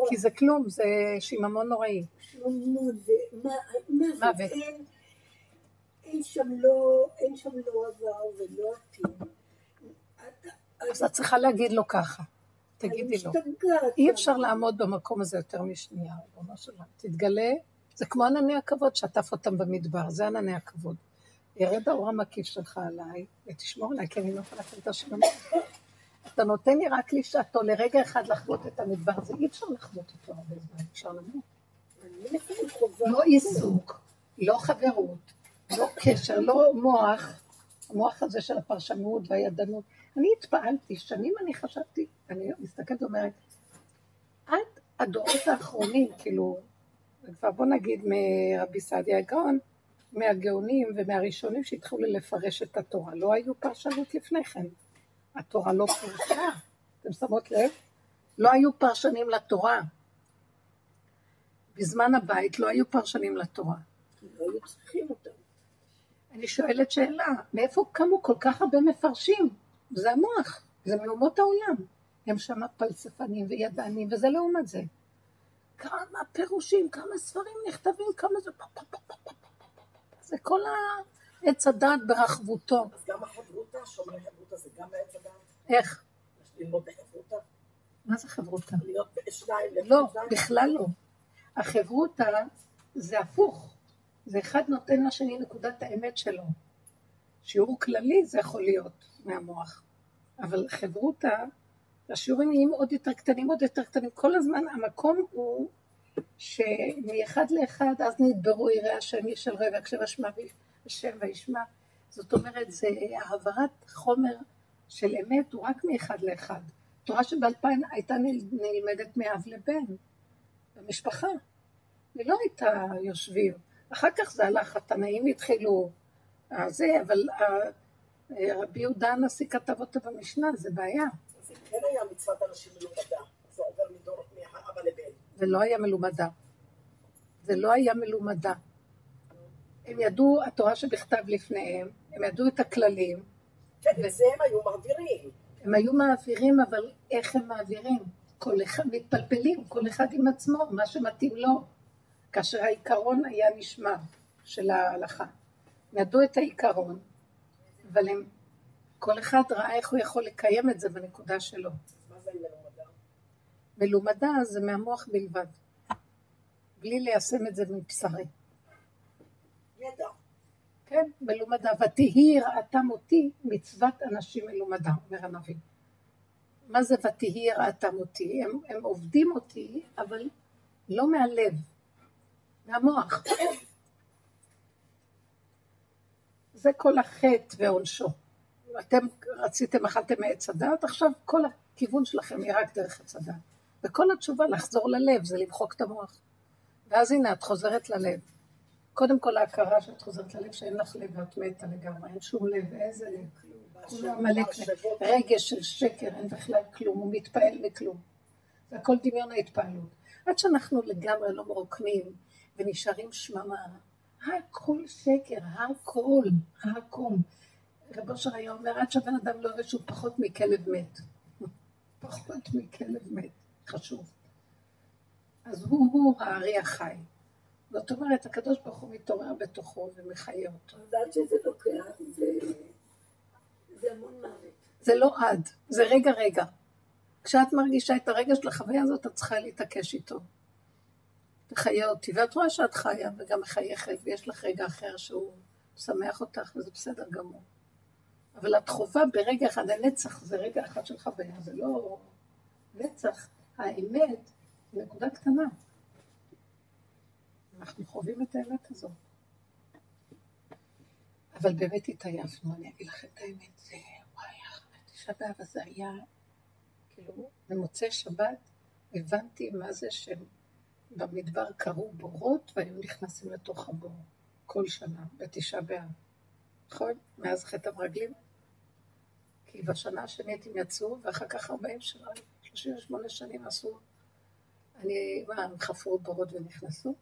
כי זה כלום, זה שיממון נוראי. שלמות, זה, מה מה זה, מוות. אין, אין שם לא, אין שם לא עבר ולא עתיד. אז את צריכה להגיד לו ככה. תגידי לו. אי אפשר לעמוד במקום הזה יותר משנייה, ריבונו של עולם. תתגלה, זה כמו ענני הכבוד שעטף אותם במדבר, זה ענני הכבוד. ירד האור המקיף שלך עליי, ותשמור עליי, כי אני לא יכולה להפעיל את השלום. אתה נותן לי רק לשעתו, לרגע אחד לחוות את המדבר הזה, אי אפשר לחוות אותו הרבה זמן, אפשר למות. לא עיסוק, לא חברות, לא קשר, לא מוח, המוח הזה של הפרשנות והידענות. אני התפעלתי, שנים אני חשבתי, אני מסתכלת ואומרת, עד הדורות האחרונים, כאילו, כבר בוא נגיד מרבי סעדיה הגאון, מהגאונים ומהראשונים שהתחילו לפרש את התורה, לא היו פרשנות לפני כן. התורה לא פורשה, אתם שמות לב? לא היו פרשנים לתורה. בזמן הבית לא היו פרשנים לתורה. לא היו צריכים אותם. אני שואלת שאלה, מאיפה קמו כל כך הרבה מפרשים? זה המוח, זה מאומות העולם. הם שם פלספנים וידענים, וזה לעומת זה. כמה פירושים, כמה ספרים נכתבים, כמה זה... זה כל העץ הדעת ברחבותו. אז גם החברותה, שומרי חברותה זה גם בעץ הדעת? איך? ללמוד בחברותה? מה זה חברותה? להיות שניים לפי לא? בכלל לא. החברותה זה הפוך. זה אחד נותן לשני נקודת האמת שלו. שיעור כללי זה יכול להיות מהמוח. אבל חברותה, השיעורים נהיים עוד יותר קטנים, עוד יותר קטנים. כל הזמן המקום הוא שמאחד לאחד, אז נדברו יראי השם אל רבע, אשר אשמע השם וישמע. זאת אומרת, זה העברת חומר של אמת, הוא רק מאחד לאחד. תורה שבאלפיים הייתה נל- נלמדת מאב לבן, במשפחה. היא לא הייתה יושבים. אחר כך זה הלך, התנאים התחילו, זה, אבל אה, רבי יהודה הנשיא כתב אותה במשנה, זה בעיה. זה כן היה מצוות אנשים מלומדה. זה עובר מדור מאבא לבן. זה לא היה מלומדה. זה לא היה מלומדה. הם ידעו התורה שבכתב לפניהם, הם ידעו את הכללים, כן, את זה הם היו מעבירים. הם היו מעבירים, אבל איך הם מעבירים? כל אחד מתפלפלים, כל אחד עם עצמו, מה שמתאים לו. כאשר העיקרון היה נשמר של ההלכה. הם ידעו את העיקרון, אבל הם, כל אחד ראה איך הוא יכול לקיים את זה בנקודה שלו. מה זה מלומדה? מלומדה זה מהמוח בלבד, בלי ליישם את זה מבשרי. ידע. כן, מלומדה. ותהי יראתם אותי מצוות אנשים מלומדה, אומר הנביא. מה זה ותהי יראתם אותי? הם, הם עובדים אותי, אבל לא מהלב, מהמוח. זה כל החטא ועונשו. אתם רציתם, אכלתם מעץ הדת, עכשיו כל הכיוון שלכם יהיה רק דרך עץ הדת. וכל התשובה לחזור ללב זה למחוק את המוח. ואז הנה, את חוזרת ללב. קודם כל ההכרה שאת חוזרת ללב שאין לך לב ואת מתה לגמרי, אין שום לב, איזה לב? כולו מלא. רגש של שקר, אין בכלל כלום, הוא מתפעל מכלום. זה הכל דמיון ההתפעלות. עד שאנחנו לגמרי לא מרוקנים ונשארים שממה, הכל שקר, הכל, הכל. רב אושר היה אומר, עד שהבן אדם לא יראה שהוא פחות מכלב מת. פחות מכלב מת, חשוב. אז הוא, הוא הארי החי. זאת אומרת, הקדוש ברוך הוא מתעורר בתוכו ומחיה אותו. אז עד שזה לוקח, זה, זה המון מוות. זה לא עד, זה רגע רגע. כשאת מרגישה את הרגע של החוויה הזאת, את צריכה להתעקש איתו. תחיה אותי, ואת רואה שאת חיה וגם מחייכת, ויש לך רגע אחר שהוא משמח אותך, וזה בסדר גמור. אבל את חווה ברגע אחד, הנצח זה רגע אחד של חוויה, זה לא נצח. האמת, נקודה קטנה. אנחנו חווים את האמת הזאת. אבל באמת התעייפנו, אני אגיד לכם את האמת, זה, וואי, תשעה באב הזה היה כאילו, במוצאי שבת הבנתי מה זה שבמדבר קרו בורות והיו נכנסים לתוך הבור כל שנה, בתשעה באב. נכון? מאז חטא המרגלים. כי בשנה השנית הם יצאו, ואחר כך 40 שנה, 38 שנים עשו, אני, מה, הם חפרו בורות ונכנסו?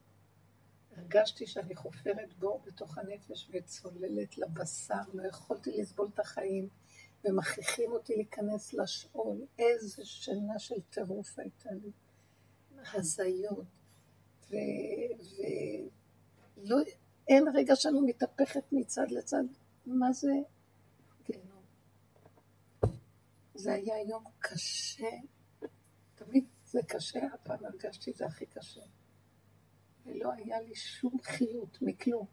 הרגשתי שאני חופרת בור בתוך הנפש וצוללת לבשר, לא יכולתי לסבול את החיים, ומכריחים אותי להיכנס לשאול. איזה שנה של טירוף הייתה לי. הזיות. ו... ו... לא... רגע שאני מתהפכת מצד לצד. מה זה? גיהנום. זה היה יום קשה. תמיד זה קשה, הפעם הרגשתי זה הכי קשה. ולא היה לי שום חיות מכלום.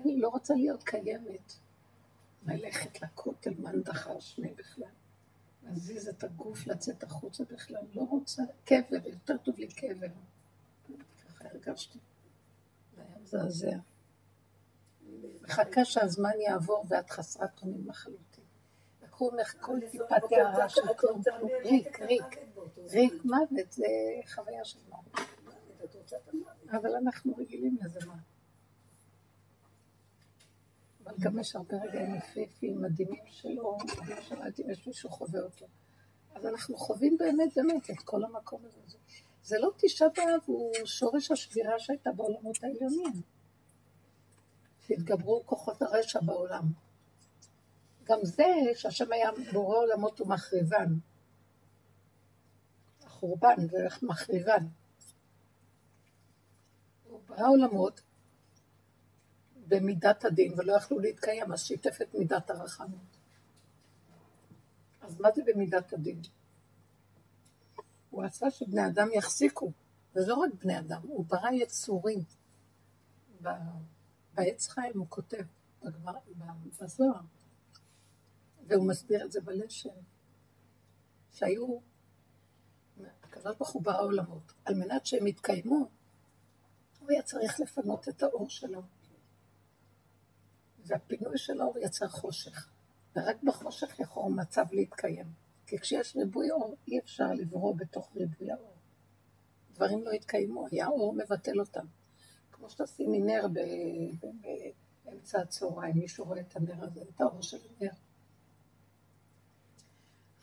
אני לא רוצה להיות קיימת. ללכת לכותל, מאן דחשני בכלל. להזיז את הגוף, לצאת החוצה בכלל. לא רוצה קבר, יותר טוב לי קבר. הרגשתי. זה היה מזעזע. מחכה שהזמן יעבור ואת חסרת אונים לחלוטין. לקחו ממך כל טיפת הערה של כלום, ריק, ריק, ריק מוות, זה חוויה של מוות. אבל אנחנו רגילים לזה מה. אבל גם יש הרבה רגעים יפהפיים, מדהימים של אור, לא שמעתי אם יש מישהו חווה אותו. אז אנחנו חווים באמת באמת את כל המקום הזה. זה לא תשעה באב, הוא שורש השבירה שהייתה בעולמות העליונים. שהתגברו כוחות הרשע בעולם. גם זה שהשם היה בורא עולמות ומחריבן. החורבן זה מחריבן. הוא ברא עולמות במידת הדין ולא יכלו להתקיים, אז שיתף את מידת הרחמות. אז מה זה במידת הדין? הוא רצה שבני אדם יחזיקו, ולא רק בני אדם, הוא ברא יצורים. בעץ חיים הוא כותב בזוהר, והוא מסביר את זה בלשם, שהיו, הקדוש ברוך הוא ברא עולמות, על מנת שהם יתקיימו, הוא היה צריך לפנות את האור שלו. והפינוי של האור יצר חושך, ורק בחושך יכול מצב להתקיים. כי כשיש ריבוי אור, אי אפשר לברוא בתוך ריבוי האור. דברים לא יתקיימו, היה אור מבטל אותם. כמו שתשימי נר באמצע הצהריים, מישהו רואה את הנר הזה, את האור של הנר.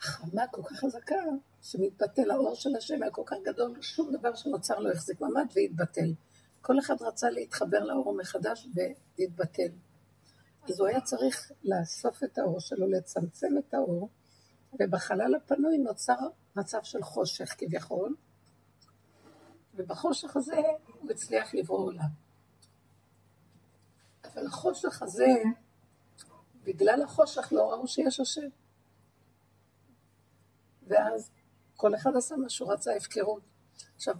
החמה כל כך חזקה, שמתבטל האור של השם היה כל כך גדול, שום דבר שנוצר לא החזיק מעמד והתבטל. כל אחד רצה להתחבר לאור מחדש והתבטל. אז הוא היה צריך לאסוף את האור שלו, לצמצם את האור, ובחלל הפנוי נוצר מצב של חושך כביכול, ובחושך הזה הוא הצליח לברוא עולם. אבל החושך הזה, בגלל החושך לא ראו שיש השם. ואז כל אחד עשה מה שהוא רצה, הפקרות. עכשיו,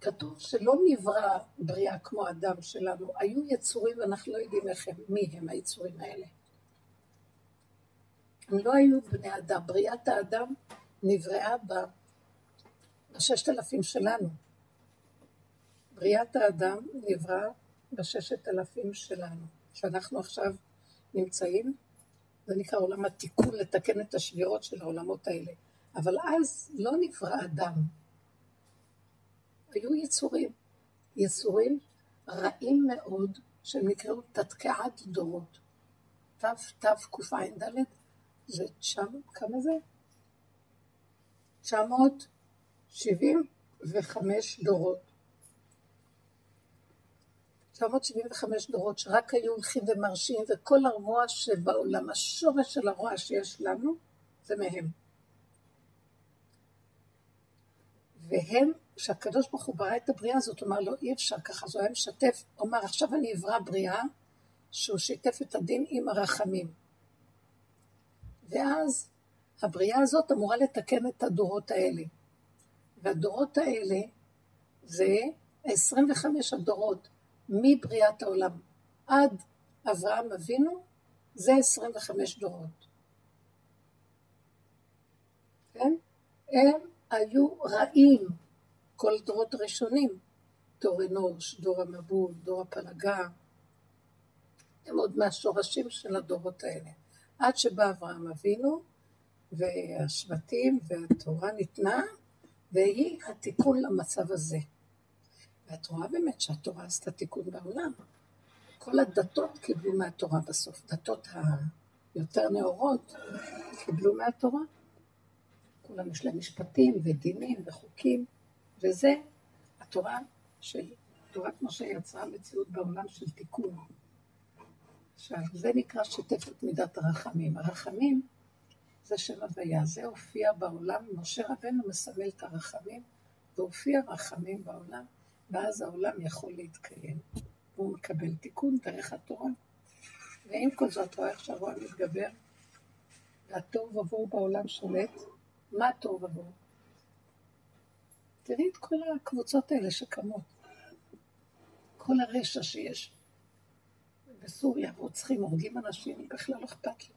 כתוב שלא נברא בריאה כמו אדם שלנו, היו יצורים ואנחנו לא יודעים איך הם, מי הם היצורים האלה. הם לא היו בני אדם, בריאת האדם נבראה בששת אלפים שלנו. בריאת האדם נברא בששת אלפים שלנו, שאנחנו עכשיו נמצאים, זה נקרא עולם התיקון, לתקן את השבירות של העולמות האלה. אבל אז לא נברא אדם, היו יצורים, יצורים רעים מאוד, שהם נקראו תתקעת דורות. תתקע"ד, זה תשע, כמה זה? 975 דורות. 975 דורות שרק היו הולכים ומרשים, וכל הרוע שבעולם, השורש של הרוע שיש לנו, זה מהם. והם, כשהקדוש ברוך הוא ברא את הבריאה הזאת, הוא אמר לו, אי אפשר ככה, הוא היה משתף, הוא אמר, עכשיו אני אברא בריאה, שהוא שיתף את הדין עם הרחמים. ואז הבריאה הזאת אמורה לתקן את הדורות האלה. והדורות האלה זה 25 הדורות מבריאת העולם עד אברהם אבינו, זה 25 דורות. כן? הם היו רעים, כל הדורות הראשונים, דור אנוש, דור המבול, דור הפלגה, הם עוד מהשורשים של הדורות האלה. עד שבא אברהם אבינו, והשבטים, והתורה ניתנה, והיא התיקון למצב הזה. ואת רואה באמת שהתורה עשתה תיקון בעולם. כל הדתות קיבלו מהתורה בסוף, דתות היותר נאורות קיבלו מהתורה. כולם יש להם משפטים ודינים וחוקים, וזה התורה של, תורת משה יצרה מציאות בעולם של תיקון. עכשיו, זה נקרא את מידת הרחמים. הרחמים זה שם הוויה, זה הופיע בעולם, משה רבנו מסמל את הרחמים, והופיע רחמים בעולם, ואז העולם יכול להתקיים. והוא מקבל תיקון דרך התורה. ועם כל זאת, רואה איך שהרוע מתגבר, והתוהו ובוהו בעולם שולט. מה התוהו ובוהו? תראי את כל הקבוצות האלה שקמות. כל הרשע שיש. בסוריה רוצחים, הורגים אנשים, בכלל לא אכפת לי.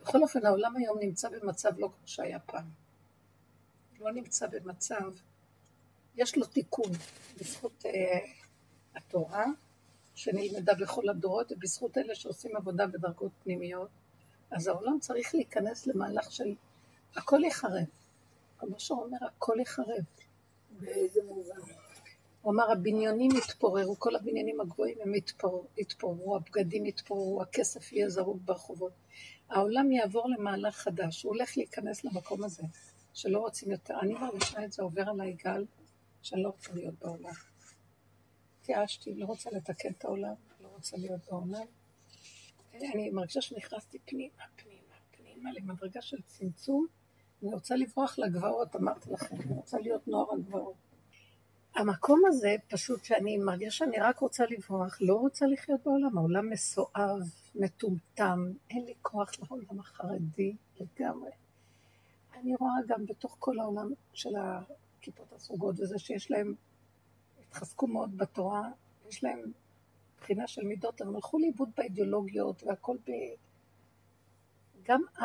בכל אופן, העולם היום נמצא במצב לא כמו שהיה פעם. לא נמצא במצב, יש לו תיקון בזכות אה, התורה, שנלמדה בכל הדורות, ובזכות אלה שעושים עבודה בדרגות פנימיות, אז העולם צריך להיכנס למהלך של הכל יחרב. כמו שהוא אומר, הכל יחרב. באיזה מובן? הוא אמר, הבניינים יתפוררו, כל הבניינים הגבוהים הם יתפור, יתפוררו, הבגדים יתפוררו, הכסף יהיה זרוק ברחובות. העולם יעבור למהלך חדש, הוא הולך להיכנס למקום הזה, שלא רוצים יותר. אני מרגישה את זה עובר עליי גל, שאני לא רוצה להיות בעולם. התייאשתי, לא רוצה לתקן את העולם, לא רוצה להיות בעולם. אני מרגישה שנכנסתי פנימה, פנימה, פנימה, למדרגה של צמצום. אני רוצה לברוח לגבעות, אמרתי לכם, אני רוצה להיות נוער הגבעות. המקום הזה, פשוט שאני מרגישה שאני רק רוצה לברוח, לא רוצה לחיות בעולם, העולם מסואב, מטומטם, אין לי כוח לעולם החרדי לגמרי. אני רואה גם בתוך כל העולם של הכיפות הסרוגות וזה שיש להם, התחזקו מאוד בתורה, יש להם בחינה של מידות, אבל הלכו לאיבוד באידיאולוגיות והכל ב... גם ה...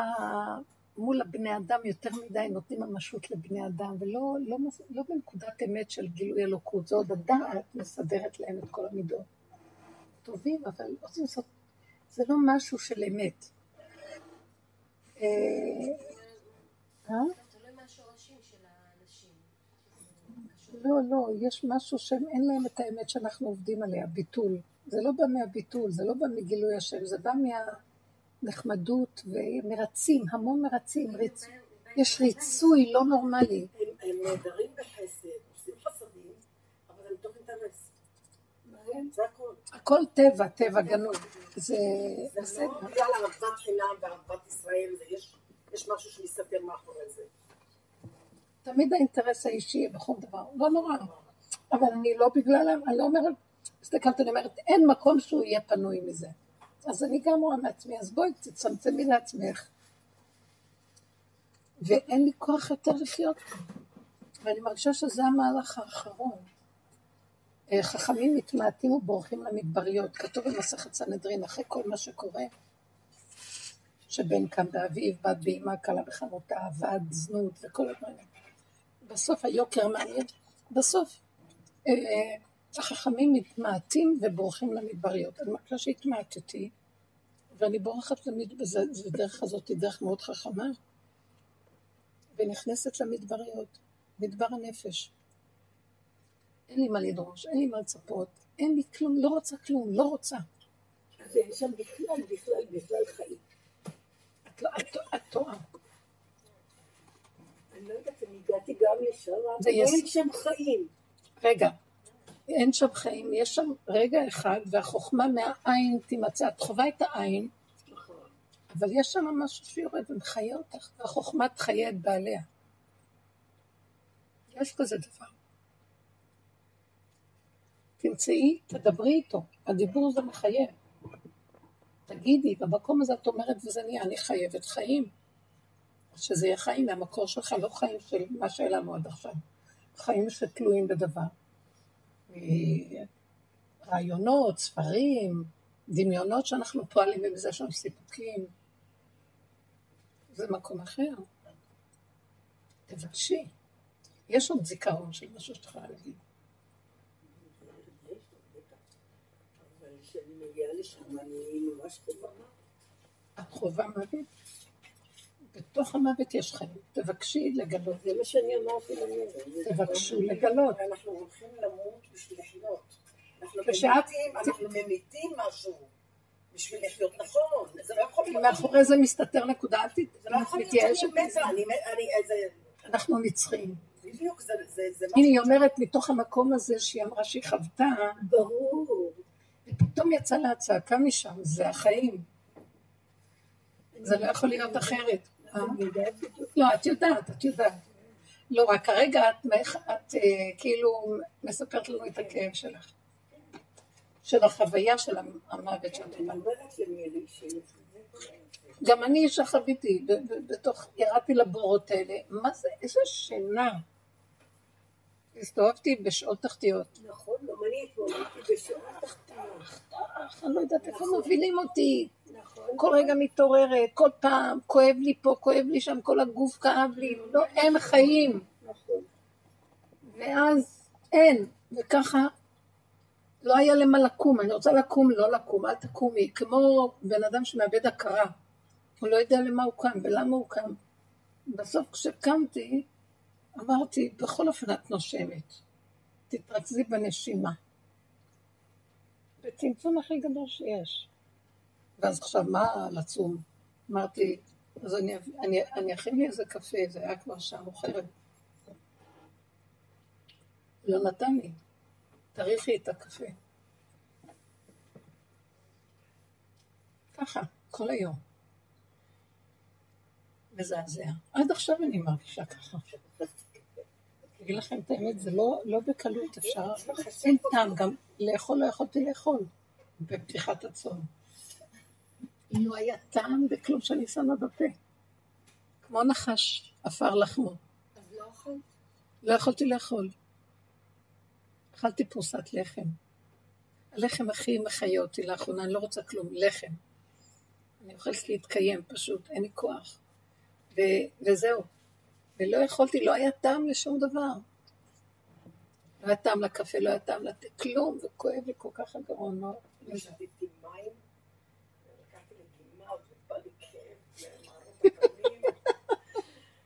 מול הבני אדם יותר מדי נותנים ממשות לבני אדם, ולא לא, לא בנקודת אמת של גילוי אלוקות, זה עוד הדעת מסדרת להם את כל המידות. טובים, אבל רוצים לעשות, זה לא משהו של אמת. אה? האנשים. לא, לא, יש משהו שאין להם את האמת שאנחנו עובדים עליה, ביטול. זה לא בא מהביטול, זה לא בא מגילוי השם, זה בא מה... נחמדות ומרצים, המון מרצים, ריצ... יש ריצוי לא נורמלי. הם- נהדרים בחסד, עושים חסדים, אבל הם מתוך אינטרס. זה הכל. טבע, טבע גנוב. זה זה בסדר. לא בגלל אהבת חינם ואהבת ישראל, זה יש- יש משהו שמסתתר מאחורי זה. תמיד האינטרס האישי בכל דבר, לא נורא. אבל אני לא בגלל, אני לא אומרת, הסתכלת, אני אומרת, אין מקום שהוא יהיה פנוי מזה. אז אני גם רואה מעצמי, אז בואי תצמצמי לעצמך. ואין לי כוח יותר לחיות פה. ואני מרגישה שזה המהלך האחרון. אה, חכמים מתמעטים ובורחים למדבריות. כתוב במסכת סנהדרין, אחרי כל מה שקורה, שבן קם באביו, בת באמה, כלה בחנותה, עבד, זנות וכל הדברים. בסוף היוקר מעניין. בסוף אה, החכמים מתמעטים ובורחים למדבריות. אני מרגישה שהתמעטתי, ואני בורחת ודרך הזאת היא דרך מאוד חכמה, ונכנסת למדבריות, מדבר הנפש. אין לי מה לדרוש, אין לי מה לצפות, אין לי כלום, לא רוצה כלום, לא רוצה. אז אין שם בכלל, בכלל, בכלל חיים. את לא- את- טועה. אני לא יודעת, אני הגעתי גם לשם, אבל זה אין שם חיים. רגע, אין שם חיים, יש שם רגע אחד, והחוכמה מהעין תימצא. את חווה את העין, אבל יש שם משהו שיורד ומחיה אותך, והחוכמה תחיה את בעליה. יש כזה דבר. תמצאי, תדברי איתו, הדיבור זה מחייב. תגידי, במקום הזה את אומרת וזה נהיה, אני חייבת חיים. שזה יהיה חיים מהמקור שלך, לא חיים של מה שהיה לנו עד עכשיו. חיים שתלויים בדבר. רעיונות, ספרים, דמיונות שאנחנו פועלים ובזה שם סיפוקים. זה מקום אחר. תבקשי. יש עוד זיכרון של משהו שאת יכולה להגיד. את חובה מוות? בתוך המוות יש חיים. תבקשי לגלות. זה מה שאני אמרתי למאיר. תבקשו לגלות. אנחנו הולכים למות בשביל לחיות. אנחנו ממיתים, משהו בשביל לחיות נכון. זה לא יכול להיות. מאחורי זה מסתתר נקודה. אל תת- זה לא. אנחנו נצחים. בדיוק, זה הנה, היא אומרת מתוך המקום הזה שהיא אמרה שהיא חוותה, ברור. ופתאום יצאה לה הצעקה משם, זה החיים. זה לא יכול להיות אחרת. אה? לא, את יודעת, את יודעת. לא, רק כרגע את, אה, כאילו מספרת לנו את הכאב שלך. של החוויה של המוות שאת אומרת. גם אני שחוויתי, בתוך, ירדתי לבורות האלה, מה זה, איזה שינה. הסתובבתי בשעות תחתיות. נכון, גם אני בשעה תחתונה. אך, אני לא יודעת איפה מובילים אותי. כל רגע מתעוררת, כל פעם, כואב לי פה, כואב לי שם, כל הגוף כאב לי. לא, אין חיים. נכון. ואז אין, וככה לא היה למה לקום, אני רוצה לקום, לא לקום, אל תקומי, כמו בן אדם שמאבד הכרה, הוא לא יודע למה הוא קם ולמה הוא קם. בסוף כשקמתי, אמרתי, בכל אופן את נושמת, תתרכזי בנשימה. בצמצום הכי גדול שיש. ואז עכשיו, מה לצום? אמרתי, אז אני, אני, אני אכין לי איזה קפה, זה היה כבר שעה מאוחרת. לא נתן לי. תריחי את הקפה. ככה, כל היום. מזעזע. עד עכשיו אני מרגישה ככה. אגיד לכם את האמת, זה לא, לא בקלות אפשר, אין טעם, גם לאכול לא יכולתי לאכול בפתיחת הצום. לא היה טעם בכלום שאני שמה בפה. כמו נחש, עפר לחמו. אז לא אכלת? לא יכולתי לאכול. אכלתי פרוסת לחם. הלחם הכי מחיה אותי לאחרונה, אני לא רוצה כלום, לחם. אני אוכלת להתקיים פשוט, אין לי כוח. ו- וזהו. ולא יכולתי, לא היה טעם לשום דבר. לא היה טעם לקפה, לא היה טעם לתה, כלום, וכואב לי כל כך הגרון. לא, לא שתיתי מים, לקחתי לגימה ובא לי כאב למערות הפנים,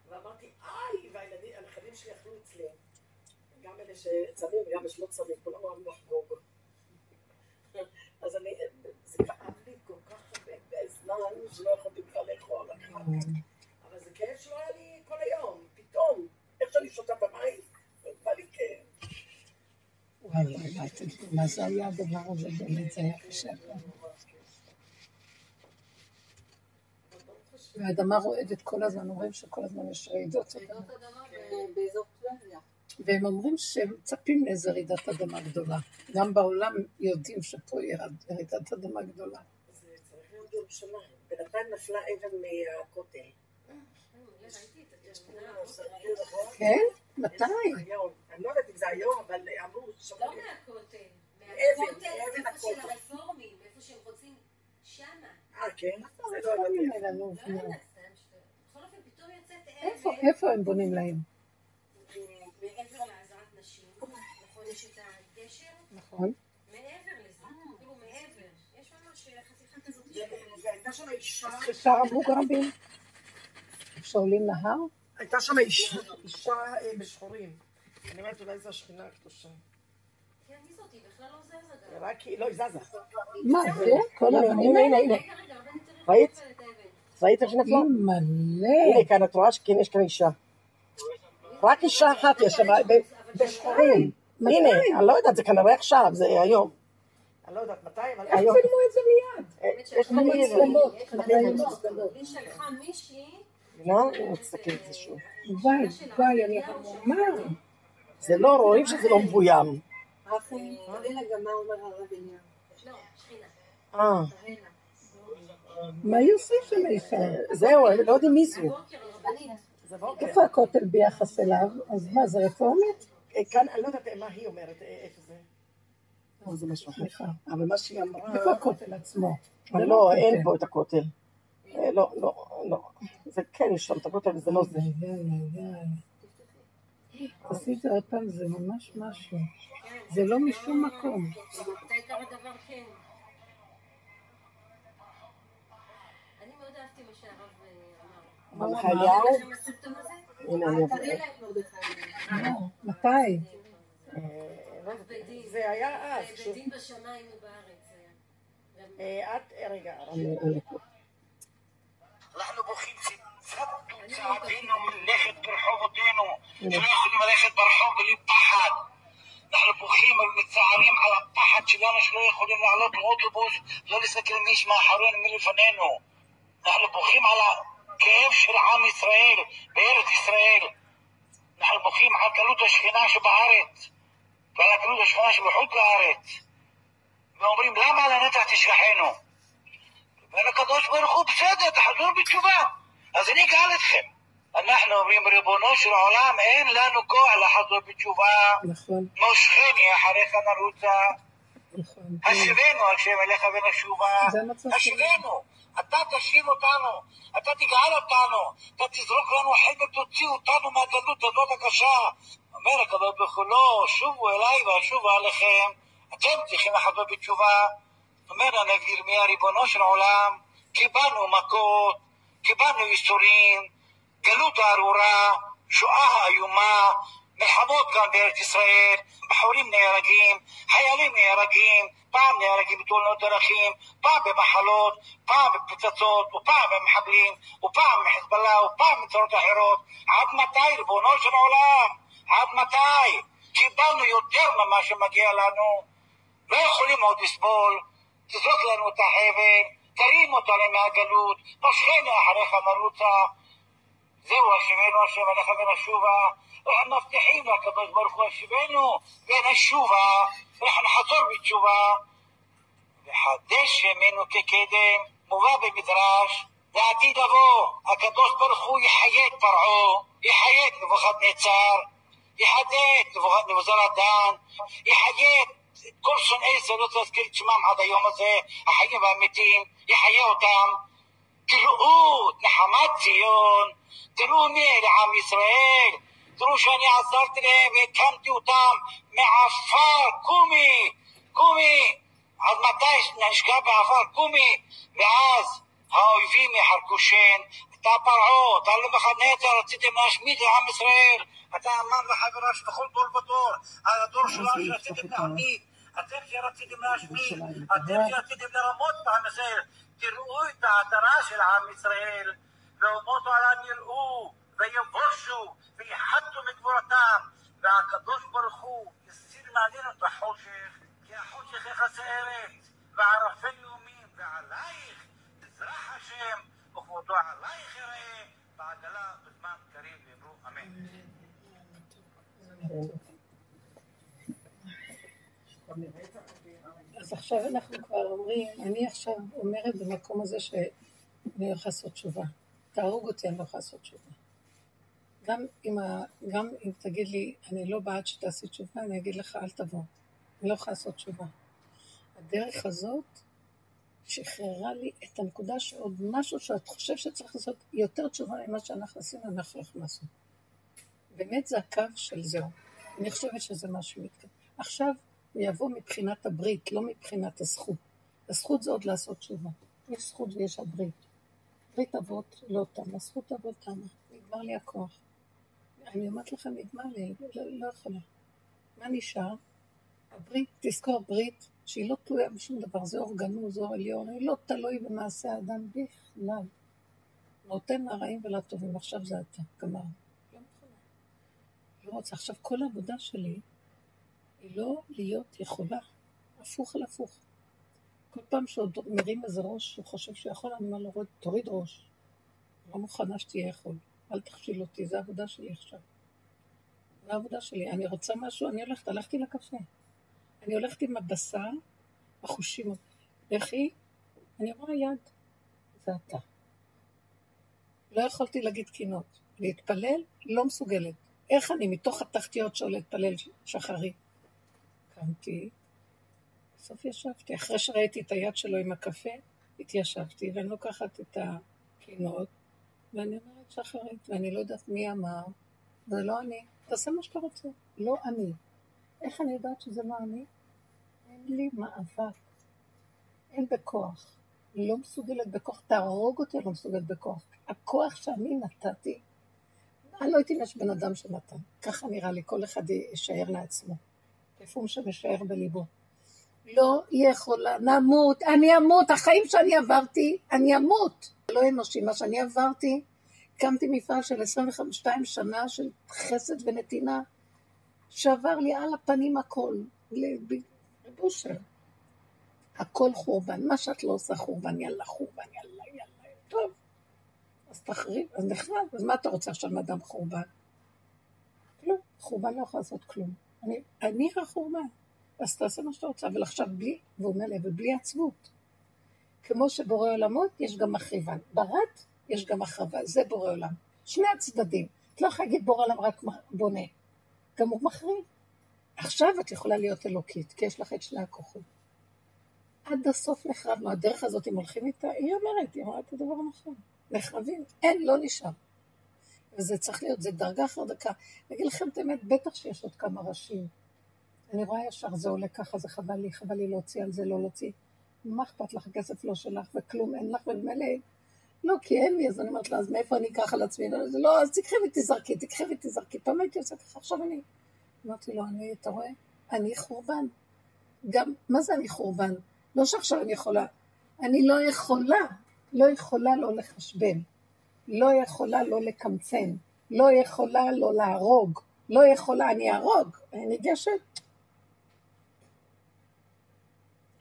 ואמרתי, איי, והילדים, הנכדים שלי אכלו אצלי, גם אלה שצמים וגם אלה שלא צמים, כולם אוהבים לחגוג. אז אני, זה כאב לי כל כך הרבה זמן, שלא יכולתי בכלל לאכול, אבל זה כאב שלא היה לי כל היום, פתאום, איך שאני שותה במים, בא לי כאב. וואי וואי תגידו, מה זה היה הדבר הזה, באמת, זה היה קשה. והאדמה רועדת כל הזמן, אומרים שכל הזמן יש רעידות. רעידות אדמה באזור טבריה. והם אומרים שהם מצפים לאיזה רעידת אדמה גדולה. גם בעולם יודעים שפה ירד רעידת אדמה גדולה. זה צריך להיות בירושלים. בינתיים נפלה אבן מהכותל. כן? מתי? אני לא יודעת אם זה היום, אבל אמרו... לא מהכותל. מהכותל, איפה של. הרפורמים, איפה שהם רוצים, שמה. אה, כן? איפה לא בונים ידעתי. להם? נו, לא נו. יודעת, סתם שטויות. בכל אופן, פתאום יוצאת איפה, אבן. איפה הם בונים להם? אה, מעבר לעזרת נשים, נכון, יש את הגשר, נכון? מעבר לזה, כאילו מעבר. יש ממש חתיכה כזאת ו- של... והייתה שם אישה, שער המוגרבים? שעולים נהר? הייתה שם אישה אישה, אה, בשחורים. אני אומרת, אולי זו השכינה הקדושה. כן, מי זאת? היא בכלל לא זזה. רק היא, לא, היא זזה. מה זה? כל האבנים האלה? הנה, הנה. ראית? ראית איך שנפלה? מלא. הנה, כאן את רואה שכן יש כאן אישה. רק אישה אחת יש שם, ב- בשחורים. הנה, אני לא יודעת, זה כנראה עכשיו, זה היום. אני לא יודעת מתי, אבל איך היום. צילמו את זה מיד? אה, יש לנו מצלמות. יש מצלמות. מצלמות. היא שלחה מישהי, לא? אני מסתכל על זה שוב. וואי, וואי, אני המומה. זה לא, רואים שזה לא מבוים. אחי, תראי לה גם מה אומר הרב עניין. לא, שכינה, אה. מה היא עושה שם האישה? זהו, לא יודעים מי זו. איפה הכותל ביחס אליו? אז מה, זה רפורמית? כאן, אני לא יודעת מה היא אומרת, איך זה. לא, זה משהו אחר. אבל מה שהיא אמרה... איפה הכותל עצמו? לא, אין פה את הכותל. לא, לא, לא. זה כן יש שם את הכותל, זה לא זה. עשית עוד פעם, זה ממש משהו. זה לא משום מקום. אני מאוד אהבתי מה שהרב אמר. מה, לך הנה אני אבוא. לא, מתי? זה היה אז. בית דין בשמיים ובארץ אה, את, אה, רגע. אנחנו בוכים שצדקו צעדינו מלכת ברחובותינו ולא יכולים ללכת ברחוב בלי פחד. אנחנו בוכים ומצערים על הפחד שלנו שלא יכולים לעלות לאוטובוס, לא להסתכל מי מאחורינו, מי לפנינו. אנחנו בוכים על הכאב של עם ישראל בארץ ישראל. אנחנו בוכים על גלות השכינה שבארץ ועל הגלות השכינה שבחוץ לארץ. ואומרים למה לנצח תשכחנו? אומר הקדוש ברוך הוא, בסדר, תחזור בתשובה. אז אני אגאל אתכם. אנחנו אומרים, ריבונו של עולם, אין לנו כוח לחזור בתשובה. נכון, מושכני אחריך נרוצה. נכון. השיבנו השם אליך ונשובה. השיבנו. אתה תשיב אותנו. אתה תגאל אותנו. אתה תזרוק לנו חבל, תוציא אותנו מהגלות הזאת הקשה. אומר הקדוש ברוך הוא, לא, שובו אליי ואשובו עליכם. אתם צריכים לחזור בתשובה. אומר הנביא ירמיה, ריבונו של עולם, קיבלנו מכות, קיבלנו ייסורים, גלות הארורה, שואה איומה, מלחמות כאן בארץ ישראל, בחורים נהרגים, חיילים נהרגים, פעם נהרגים בתאונות דרכים, פעם במחלות, פעם בפצצות, ופעם במחבלים, ופעם מחיזבאללה, ופעם מצורות אחרות. עד מתי, ריבונו של עולם? עד מתי? קיבלנו יותר ממה שמגיע לנו. לא יכולים עוד לסבול, תזרוק לנו את החבל, תרים אותנו מהגלות, משכנו אחריך נרוצה. זהו השיבנו השם אליך ונשובה. אנחנו מבטיחים לקדוש ברוך הוא השיבנו ונשובה, ואנחנו נחזור בתשובה. וחדש ימינו כקדם, מובא במדרש, לעתיד לבוא, הקדוש ברוך הוא יחיה את פרעה, יחיה את נבוכדנצר, יחיה את נבוזרדן, יחיה את כל שונאי ישראל, לא להזכיר את שמם עד היום הזה, החיים והמתים, יחיה אותם. תראו את נחמת ציון, תראו מי אלה עם ישראל, תראו שאני עזרתי להם והקמתי אותם מעפר, קומי, קומי, עד מתי נשקע בעפר, קומי, ואז האויבים יחרקו שן, אתה פרעה, אתה לא מחנצר, רציתם להשמיד את עם ישראל, אתה אמר לחברה שבכל דור ודור, הדור שלנו שרציתם להעמיד, אתם שרציתם להשמיד, אתם שרציתם לרמות בעם ישראל, תראו את ההדרה של עם ישראל, ואומות העולם יראו, ויבושו, ויחתו מגבורתם, והקדוש ברוך הוא יסיר מעלינו את החושך, כי החושך יכסה ארץ, וערפל יומים, ועלייך תזרח השם, וכבודו עלייך יראה, בעגלה בזמן קריב יאמרו אמן. עכשיו אנחנו כבר אומרים, אני עכשיו אומרת במקום הזה שאני הולך לעשות תשובה. תהרוג אותי, אני לא יכולה לעשות תשובה. גם אם, ה... גם אם תגיד לי, אני לא בעד שתעשי תשובה, אני אגיד לך, אל תבוא. אני לא יכולה לעשות תשובה. הדרך הזאת שחררה לי את הנקודה שעוד משהו שאת חושב שצריך לעשות יותר תשובה ממה שאנחנו עשינו, אנחנו יכולים לעשות. באמת זה הקו של זהו. אני חושבת שזה משהו מתקדם. עכשיו הוא יבוא מבחינת הברית, לא מבחינת הזכות. הזכות זה עוד לעשות תשובה. יש זכות ויש הברית. ברית אבות לא תמה, זכות אבות תמה. נגמר לי הכוח. אני אומרת לכם, נגמר לי, לא, לא יכולה. מה נשאר? הברית, תזכור ברית שהיא לא תלויה בשום דבר, זה אור גנוז, אור עליון, היא לא תלוי במעשה האדם בכלל. נותן לרעים ולטובים, עכשיו זה אתה, גמר. לא. לא רוצה. עכשיו, כל העבודה שלי לא להיות יכולה, הפוך על הפוך. כל פעם שעוד מרים איזה ראש, הוא חושב שהוא יכול, אני אומר לו, "רד, תוריד ראש. לא מוכנה שתהיה יכול. אל תכשיל אותי, זו העבודה שלי עכשיו. זו העבודה שלי. אני רוצה משהו, אני הולכת, הלכתי לקפה. אני הולכת עם הבשר, החושים. לכי, אני רואה יד, זה אתה. לא יכולתי להגיד קינות. להתפלל, לא מסוגלת. איך אני מתוך התחתיות שעולה להתפלל שחרית? קמתי, בסוף ישבתי. אחרי שראיתי את היד שלו עם הקפה, התיישבתי, ואני לוקחת את הקינות, ואני אומרת שחרית, ואני לא יודעת מי אמר, זה לא אני. תעשה מה שאתה רוצה, לא אני. איך אני יודעת שזה לא אני? אין לי מאבק, אין בכוח. לא מסוגלת בכוח, תהרוג אותי, לא מסוגלת בכוח. הכוח שאני נתתי, אני לא הייתי יש בן אדם שנתן. ככה נראה לי, כל אחד יישאר לעצמו. הוא שמשער בליבו. לא יכולה, נמות, אני אמות, החיים שאני עברתי, אני אמות. לא אנושי, מה שאני עברתי, הקמתי מפעל של 22 שנה של חסד ונתינה, שעבר לי על הפנים הכל, לבושר. הכל חורבן, מה שאת לא עושה חורבן, יאללה חורבן, יאללה, יאללה, טוב. אז תחריב, אז נחרב, אז מה אתה רוצה עכשיו מאדם חורבן? כלום, חורבן לא יכול לעשות כלום. אני, אני החורבן. אז תעשה מה שאתה רוצה, אבל עכשיו בלי, והוא אומר לי, אבל בלי עצבות. כמו שבורא עולמות, יש גם מחריבן. ברד, יש גם החרבה, זה בורא עולם. שני הצדדים. את לא יכולה להגיד בורא עולם רק בונה. גם הוא מחריב. עכשיו את יכולה להיות אלוקית, כי יש לך את שני הכוחות. עד הסוף נחרבנו. הדרך הזאת, אם הולכים איתה, היא אומרת, היא אמרה את הדבר הנכון. נחרבים. אין, לא נשאר. וזה צריך להיות, זה דרגה אחר דקה. אני אגיד לכם את האמת, בטח שיש עוד כמה ראשים. אני רואה ישר, זה עולה ככה, זה חבל לי, חבל לי להוציא על זה, לא להוציא. מה אכפת לך, הכסף לא שלך, וכלום אין לך, וממילא, לא, כי אין לי, אז אני אומרת לה, אז מאיפה אני אקח על עצמי? לא, לא, אז תקחי ותזרקי, תקחי ותזרקי. פעם הייתי עושה ככה, עכשיו אני... אמרתי לו, אני, אתה רואה? אני חורבן. גם, מה זה אני חורבן? לא שעכשיו אני יכולה. אני לא יכולה, לא יכולה לא לחשבן. לא יכולה לא לקמצן. לא יכולה לא להרוג. לא יכולה, אני אהרוג. אני ניגשת,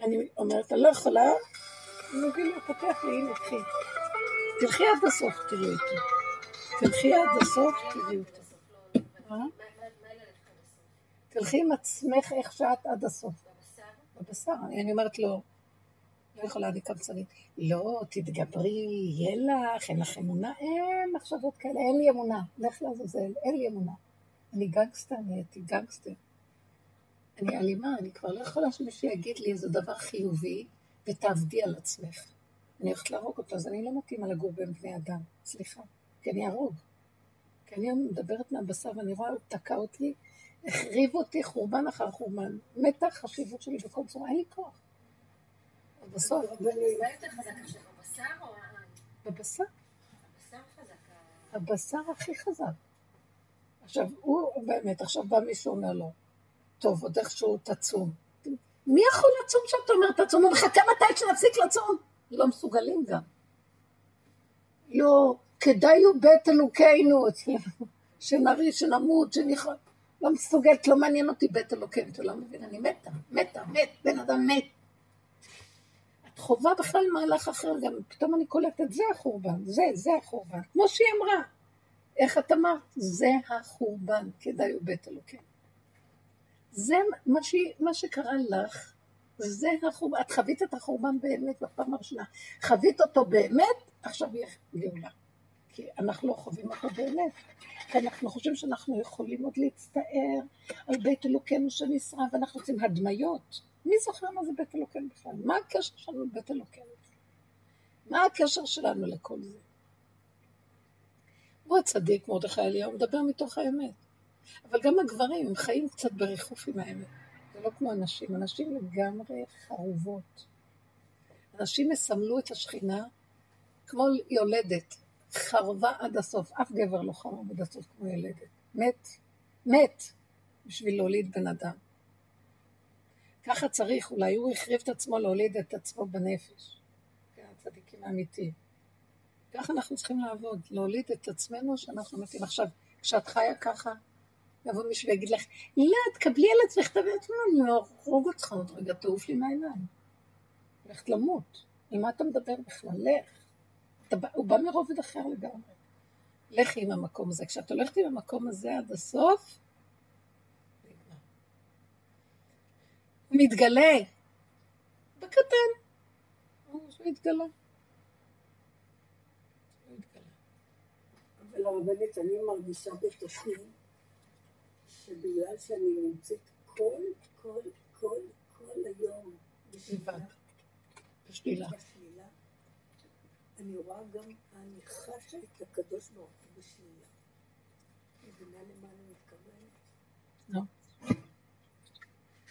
אני אומרת, אני לא יכולה, הוא מביא לי, פותח לי, הנה, קחי. תלכי עד הסוף, תראי אותו. תלכי עד הסוף, תראי אותו. אה? תלכי עם עצמך איך שאת עד הסוף. בבשר? אני אומרת לו, לא יכולה, אני קמצנית. לא, תתגברי, יהיה לך, אין לך אמונה, אין מחשבות כאלה, אין לי אמונה. לך לעזאזל, אין לי אמונה. אני גנגסטר, נהייתי גנגסטר. אני אלימה, אני כבר לא יכולה שמישהו יגיד לי איזה דבר חיובי, ותעבדי על עצמך. אני הולכת להרוג אותו, אז אני לא מתאימה לגור בין בני אדם, סליחה, כי אני אהרוג. כי אני מדברת מהבשר ואני רואה, הוא תקע אותי, החריב אותי חורבן אחר חורבן. מתה החשיבות שלי בכל צורה, אין לי כוח. בסוף. בבשר. הבשר הכי חזק. עכשיו, הוא באמת, עכשיו בא מישהו אומר לו, טוב, עוד איכשהו תצום. מי יכול לצום שאתה אומר תצום? הוא מחכה מתי שנפסיק לצום? לא מסוגלים גם. לא, כדאי הוא בית אלוקינו, שנריש, שנמות, שנכון. לא מסוגלת, לא מעניין אותי בית אלוקינו, אתה לא מבין, אני מתה, מתה, מת, בן אדם מת. חובה בכלל מהלך אחר, גם פתאום אני קולטת, זה החורבן, זה, זה החורבן. כמו שהיא אמרה, איך את אמרת? זה החורבן, כדאי הוא בית אלוקינו. זה מה, ש... מה שקרה לך, זה החורבן, את חווית את החורבן באמת בפעם הראשונה. חווית אותו באמת, עכשיו יהיה גאולה. כי אנחנו לא חווים אותו באמת. כי אנחנו חושבים שאנחנו יכולים עוד להצטער על בית אלוקינו שנשרף, ואנחנו רוצים הדמיות. מי זוכר מה זה בית אלוקינו בכלל? מה הקשר שלנו לבית אלוקינו? מה הקשר שלנו לכל זה? הוא הצדיק, מרדכי אליהו, מדבר מתוך האמת. אבל גם הגברים, הם חיים קצת בריחוף עם האמת. זה לא כמו הנשים, הנשים לגמרי חרובות. הנשים מסמלו את השכינה כמו יולדת, חרבה עד הסוף. אף גבר לא חרב עד הסוף כמו ילדת. מת, מת, בשביל להוליד בן אדם. ככה צריך, אולי הוא החריב את עצמו להוליד את עצמו בנפש. כן, הצדיקים האמיתיים. ככה אנחנו צריכים לעבוד, להוליד את עצמנו שאנחנו מתים. עכשיו, כשאת חיה ככה, יבוא מישהו ויגיד לך, לא, תקבלי על עצמך, תביא את עצמך, אני אהרוג אותך עוד רגע, תעוף לי מהעיניים. הולכת למות. על מה אתה מדבר בכלל? לך. אתה, הוא בא מרובד אחר לגמרי. לכי עם המקום הזה. כשאת הולכת עם המקום הזה עד הסוף, נגמר. הוא מתגלה. בקטן. הוא מתגלה. אבל הרבנית, אני מרגישה בתוכי שבגלל שאני נמצאת כל, כל, כל, כל היום בשלילה. בשלילה, אני רואה גם, אני חשה את הקדוש ברוך הוא בשלילה. מבינה למה אני מתכוונת? לא.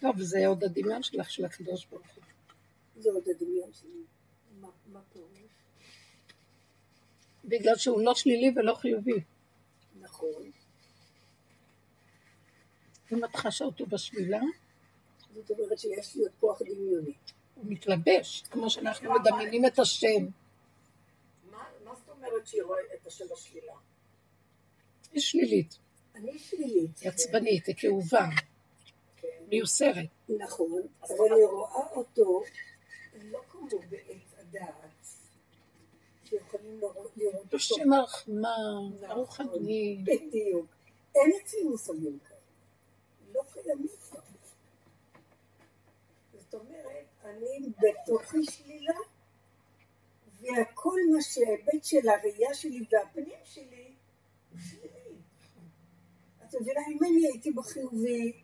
טוב, זה עוד הדמיון שלך, של הקדוש ברוך הוא. זה עוד הדמיון שלי. מה מה פירוש? בגלל שהוא לא שלילי ולא חיובי. נכון. אם את חשה אותו בשלילה, זאת אומרת שיש לי עוד כוח דמיוני. הוא מתלבש, כמו שאנחנו מדמיינים את השם. מה מה זאת אומרת שהיא רואה את השם בשלילה? היא שלילית, אני שלילית. היא עצבנית, היא כאובה. מיוסרת. נכון, אבל אני רואה אותו לא כמו בעץ הדעת, שיכולים לראות אותו. השם הרחמן, ברוך נכון, אני. בדיוק. אין אצלי מושגים כאלה. לא קיימים כבר. זאת אומרת, אני בתוכי שלילה, והכל מה שההיבט של הראייה שלי והפנים שלי, שלילי. את מבינה, אם אני הייתי בחיובי,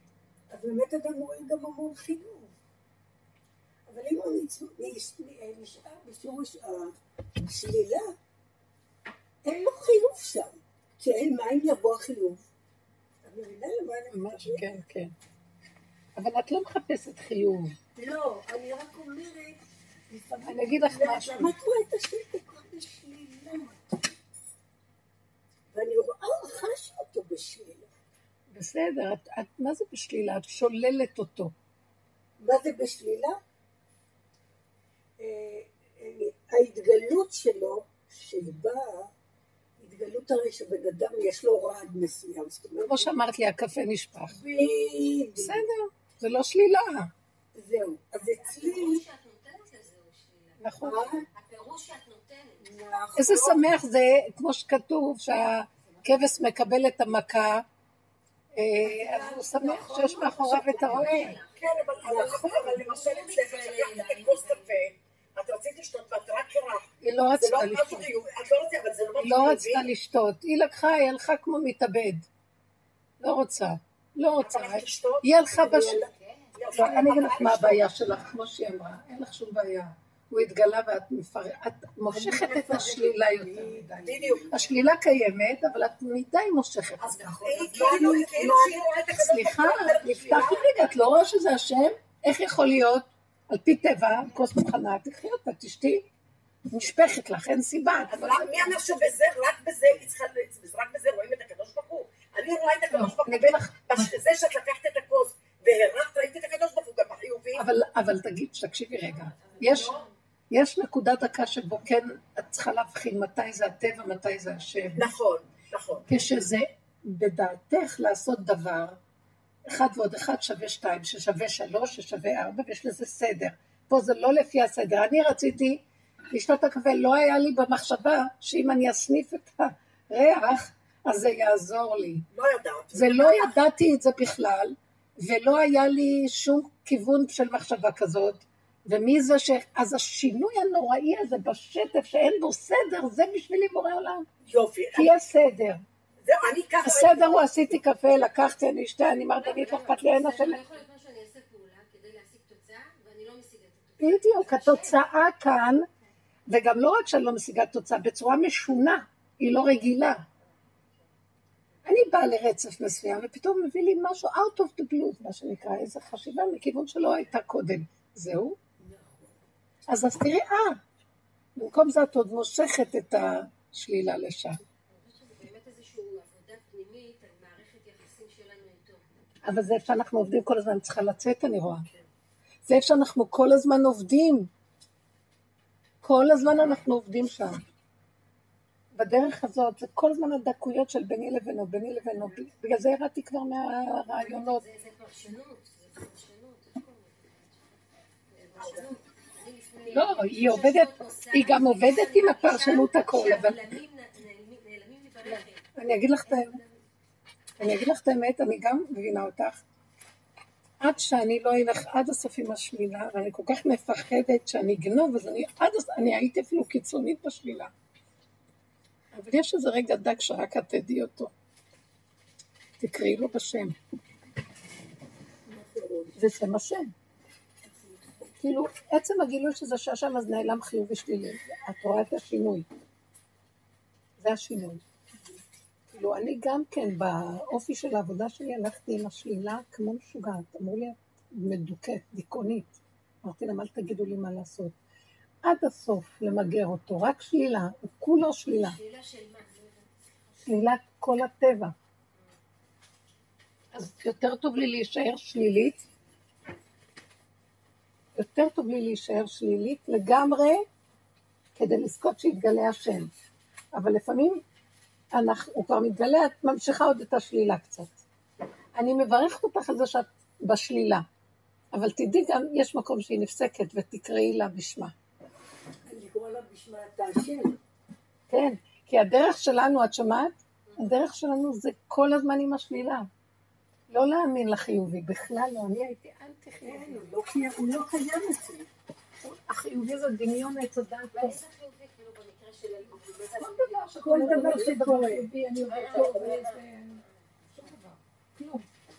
אז באמת אדם רואה גם המון חיוב. אבל אם הוא נשאר בשורש השלילה, אין לו חיוב שם. כשאין מים יבוא החיוב. ממש? כן, כן. אבל את לא מחפשת חיוב. לא, אני רק אומרת. אני אגיד לך משהו. למה את רואה את השם כל כך בשלילה? ואני רואה, חשה אותו בשלילה. בסדר, את, את, מה זה בשלילה? את שוללת אותו. מה זה בשלילה? אה, ההתגלות שלו, שהיא באה, התגלות הרי שבן אדם יש לו רעד מסוים. כמו שאמרת לי, הקפה נשפך. בדיוק. בסדר, זה לא שלילה. זהו. אז אצלי... הפירוש שאת נותנת לזה הוא שלילה. נכון. הפירוש שאת נותנת. נכון. איזה שמח זה, כמו שכתוב, שהכבש מקבל את המכה, אז הוא שמח שיש מאחוריו את הרועה. כן, אבל אבל- אבל למשל אצלך, כשלקחת את הכוס קפה, את רצית לשתות ואת רק קרחת. היא לא זה לא רצתה לשתות. לא זה לא היא לא. רצתה לשתות. היא לקחה, היא הלכה כמו מתאבד. לא רוצה. לא רוצה. היא הלכה בש... לא, אני אגיד לך מה. הבעיה שלך, כמו שהיא אמרה, אין לך שום בעיה. הוא התגלה ואת מפר... את מושכת את השלילה יותר מדי. בדיוק. השלילה קיימת, אבל את מדי מושכת. אז כאילו, שהיא רואה את הקדוש סליחה, נפתח לי רגע, את לא רואה שזה השם? איך יכול להיות? על פי טבע, כוס מוכנה, תקחי אותה, תשתי. נשפכת לך, אין סיבה. אבל מי אמר שבזה, רק בזה רק בזה רואים את הקדוש ברוך הוא? אני רואה את הקדוש ברוך הוא, בזה שאת לקחת את הכוס והרחת, ראיתי את הקדוש ברוך הוא גם בחיובי. אבל, אבל תגיד, תקשיבי רגע, יש, יש נקודת דקה שבו כן את צריכה להבחין מתי זה הטבע, מתי זה השם. נכון, נכון. כשזה בדעתך לעשות דבר, אחד ועוד אחד שווה שתיים, ששווה שלוש, ששווה ארבע, ויש לזה סדר. פה זה לא לפי הסדר. אני רציתי לשתות הקפה, לא היה לי במחשבה שאם אני אסניף את הריח, אז זה יעזור לי. לא ידעת. ולא ידעתי את זה בכלל, ולא היה לי שום כיוון של מחשבה כזאת. ומי זה ש... אז השינוי הנוראי הזה בשטף שאין בו סדר, זה בשבילי בורא עולם. יופי. כי יש סדר. זהו, אני ככה... הסדר הוא עשיתי קפה, לקחתי, אני אשתה, אני מרדנית, לא אכפת לי, אין השם. לא יכול להיות משהו, אני אעשה פעולה כדי להשיג תוצאה, ואני לא משיגה את התוצאה. בדיוק, התוצאה כאן, וגם לא רק שאני לא משיגה תוצאה, בצורה משונה, היא לא רגילה. אני באה לרצף מסוים, ופתאום מביא לי משהו out of the blue, מה שנקרא, איזו חשיבה מכיוון שלא הייתה קודם. זהו. אז אז תראי, אה, במקום זה את עוד מושכת את השלילה לשם. אבל זה איפה שאנחנו עובדים כל הזמן, צריכה לצאת, אני רואה. זה איפה שאנחנו כל הזמן עובדים. כל הזמן אנחנו עובדים שם. בדרך הזאת, זה כל הזמן הדקויות של ביני לבינו, ביני לבינו. בגלל זה ירדתי כבר מהרעיונות. זה זה פרשנות, זה פרשנות, יש פה זה פרשנות. אני לפני לא, היא עובדת, היא גם עובדת עם הפרשנות הכל, אבל. אני אגיד לך את האמת, אני אגיד לך את האמת, אני גם מבינה אותך. עד שאני לא אלך עד הסוף עם השלילה, ואני כל כך מפחדת שאני אגנוב, אז אני עד הסוף, אני הייתי אפילו קיצונית בשלילה. אבל יש איזה רגע דק שרק את תדעי אותו. תקראי לו בשם. זה שם השם. כאילו, עצם הגילוי שזה שהשם אז נעלם חיובי שלילי. את רואה את השינוי. זה השינוי. כאילו, אני גם כן, באופי של העבודה שלי, הלכתי עם השלילה כמו משוגעת. אמרו לי, את מדוכאת, דיכאונית. אמרתי להם, אל תגידו לי מה לעשות. עד הסוף למגר אותו, רק שלילה, הוא כולו שלילה. שאלה של מה? שלילת כל הטבע. אז יותר טוב לי להישאר שלילית, יותר טוב לי להישאר שלילית לגמרי, כדי לזכות שיתגלה השם. אבל לפעמים אנחנו, הוא כבר מתגלה, את ממשיכה עוד את השלילה קצת. אני מברכת אותך על זה שאת בשלילה, אבל תדעי גם, יש מקום שהיא נפסקת ותקראי לה בשמה. לקרוא לה בשמה אתה השם. כן, כי הדרך שלנו, את שומעת? הדרך שלנו זה כל הזמן עם השלילה. לא להאמין לחיובי, בכלל לא, אני הייתי אנטי כן, חיובי. הוא לא קיים- הוא לא קיים אצלי. החיובי זה דמיון עץ הדעת. כאילו? כל דבר שקורה. אני עובדת טוב. כלום.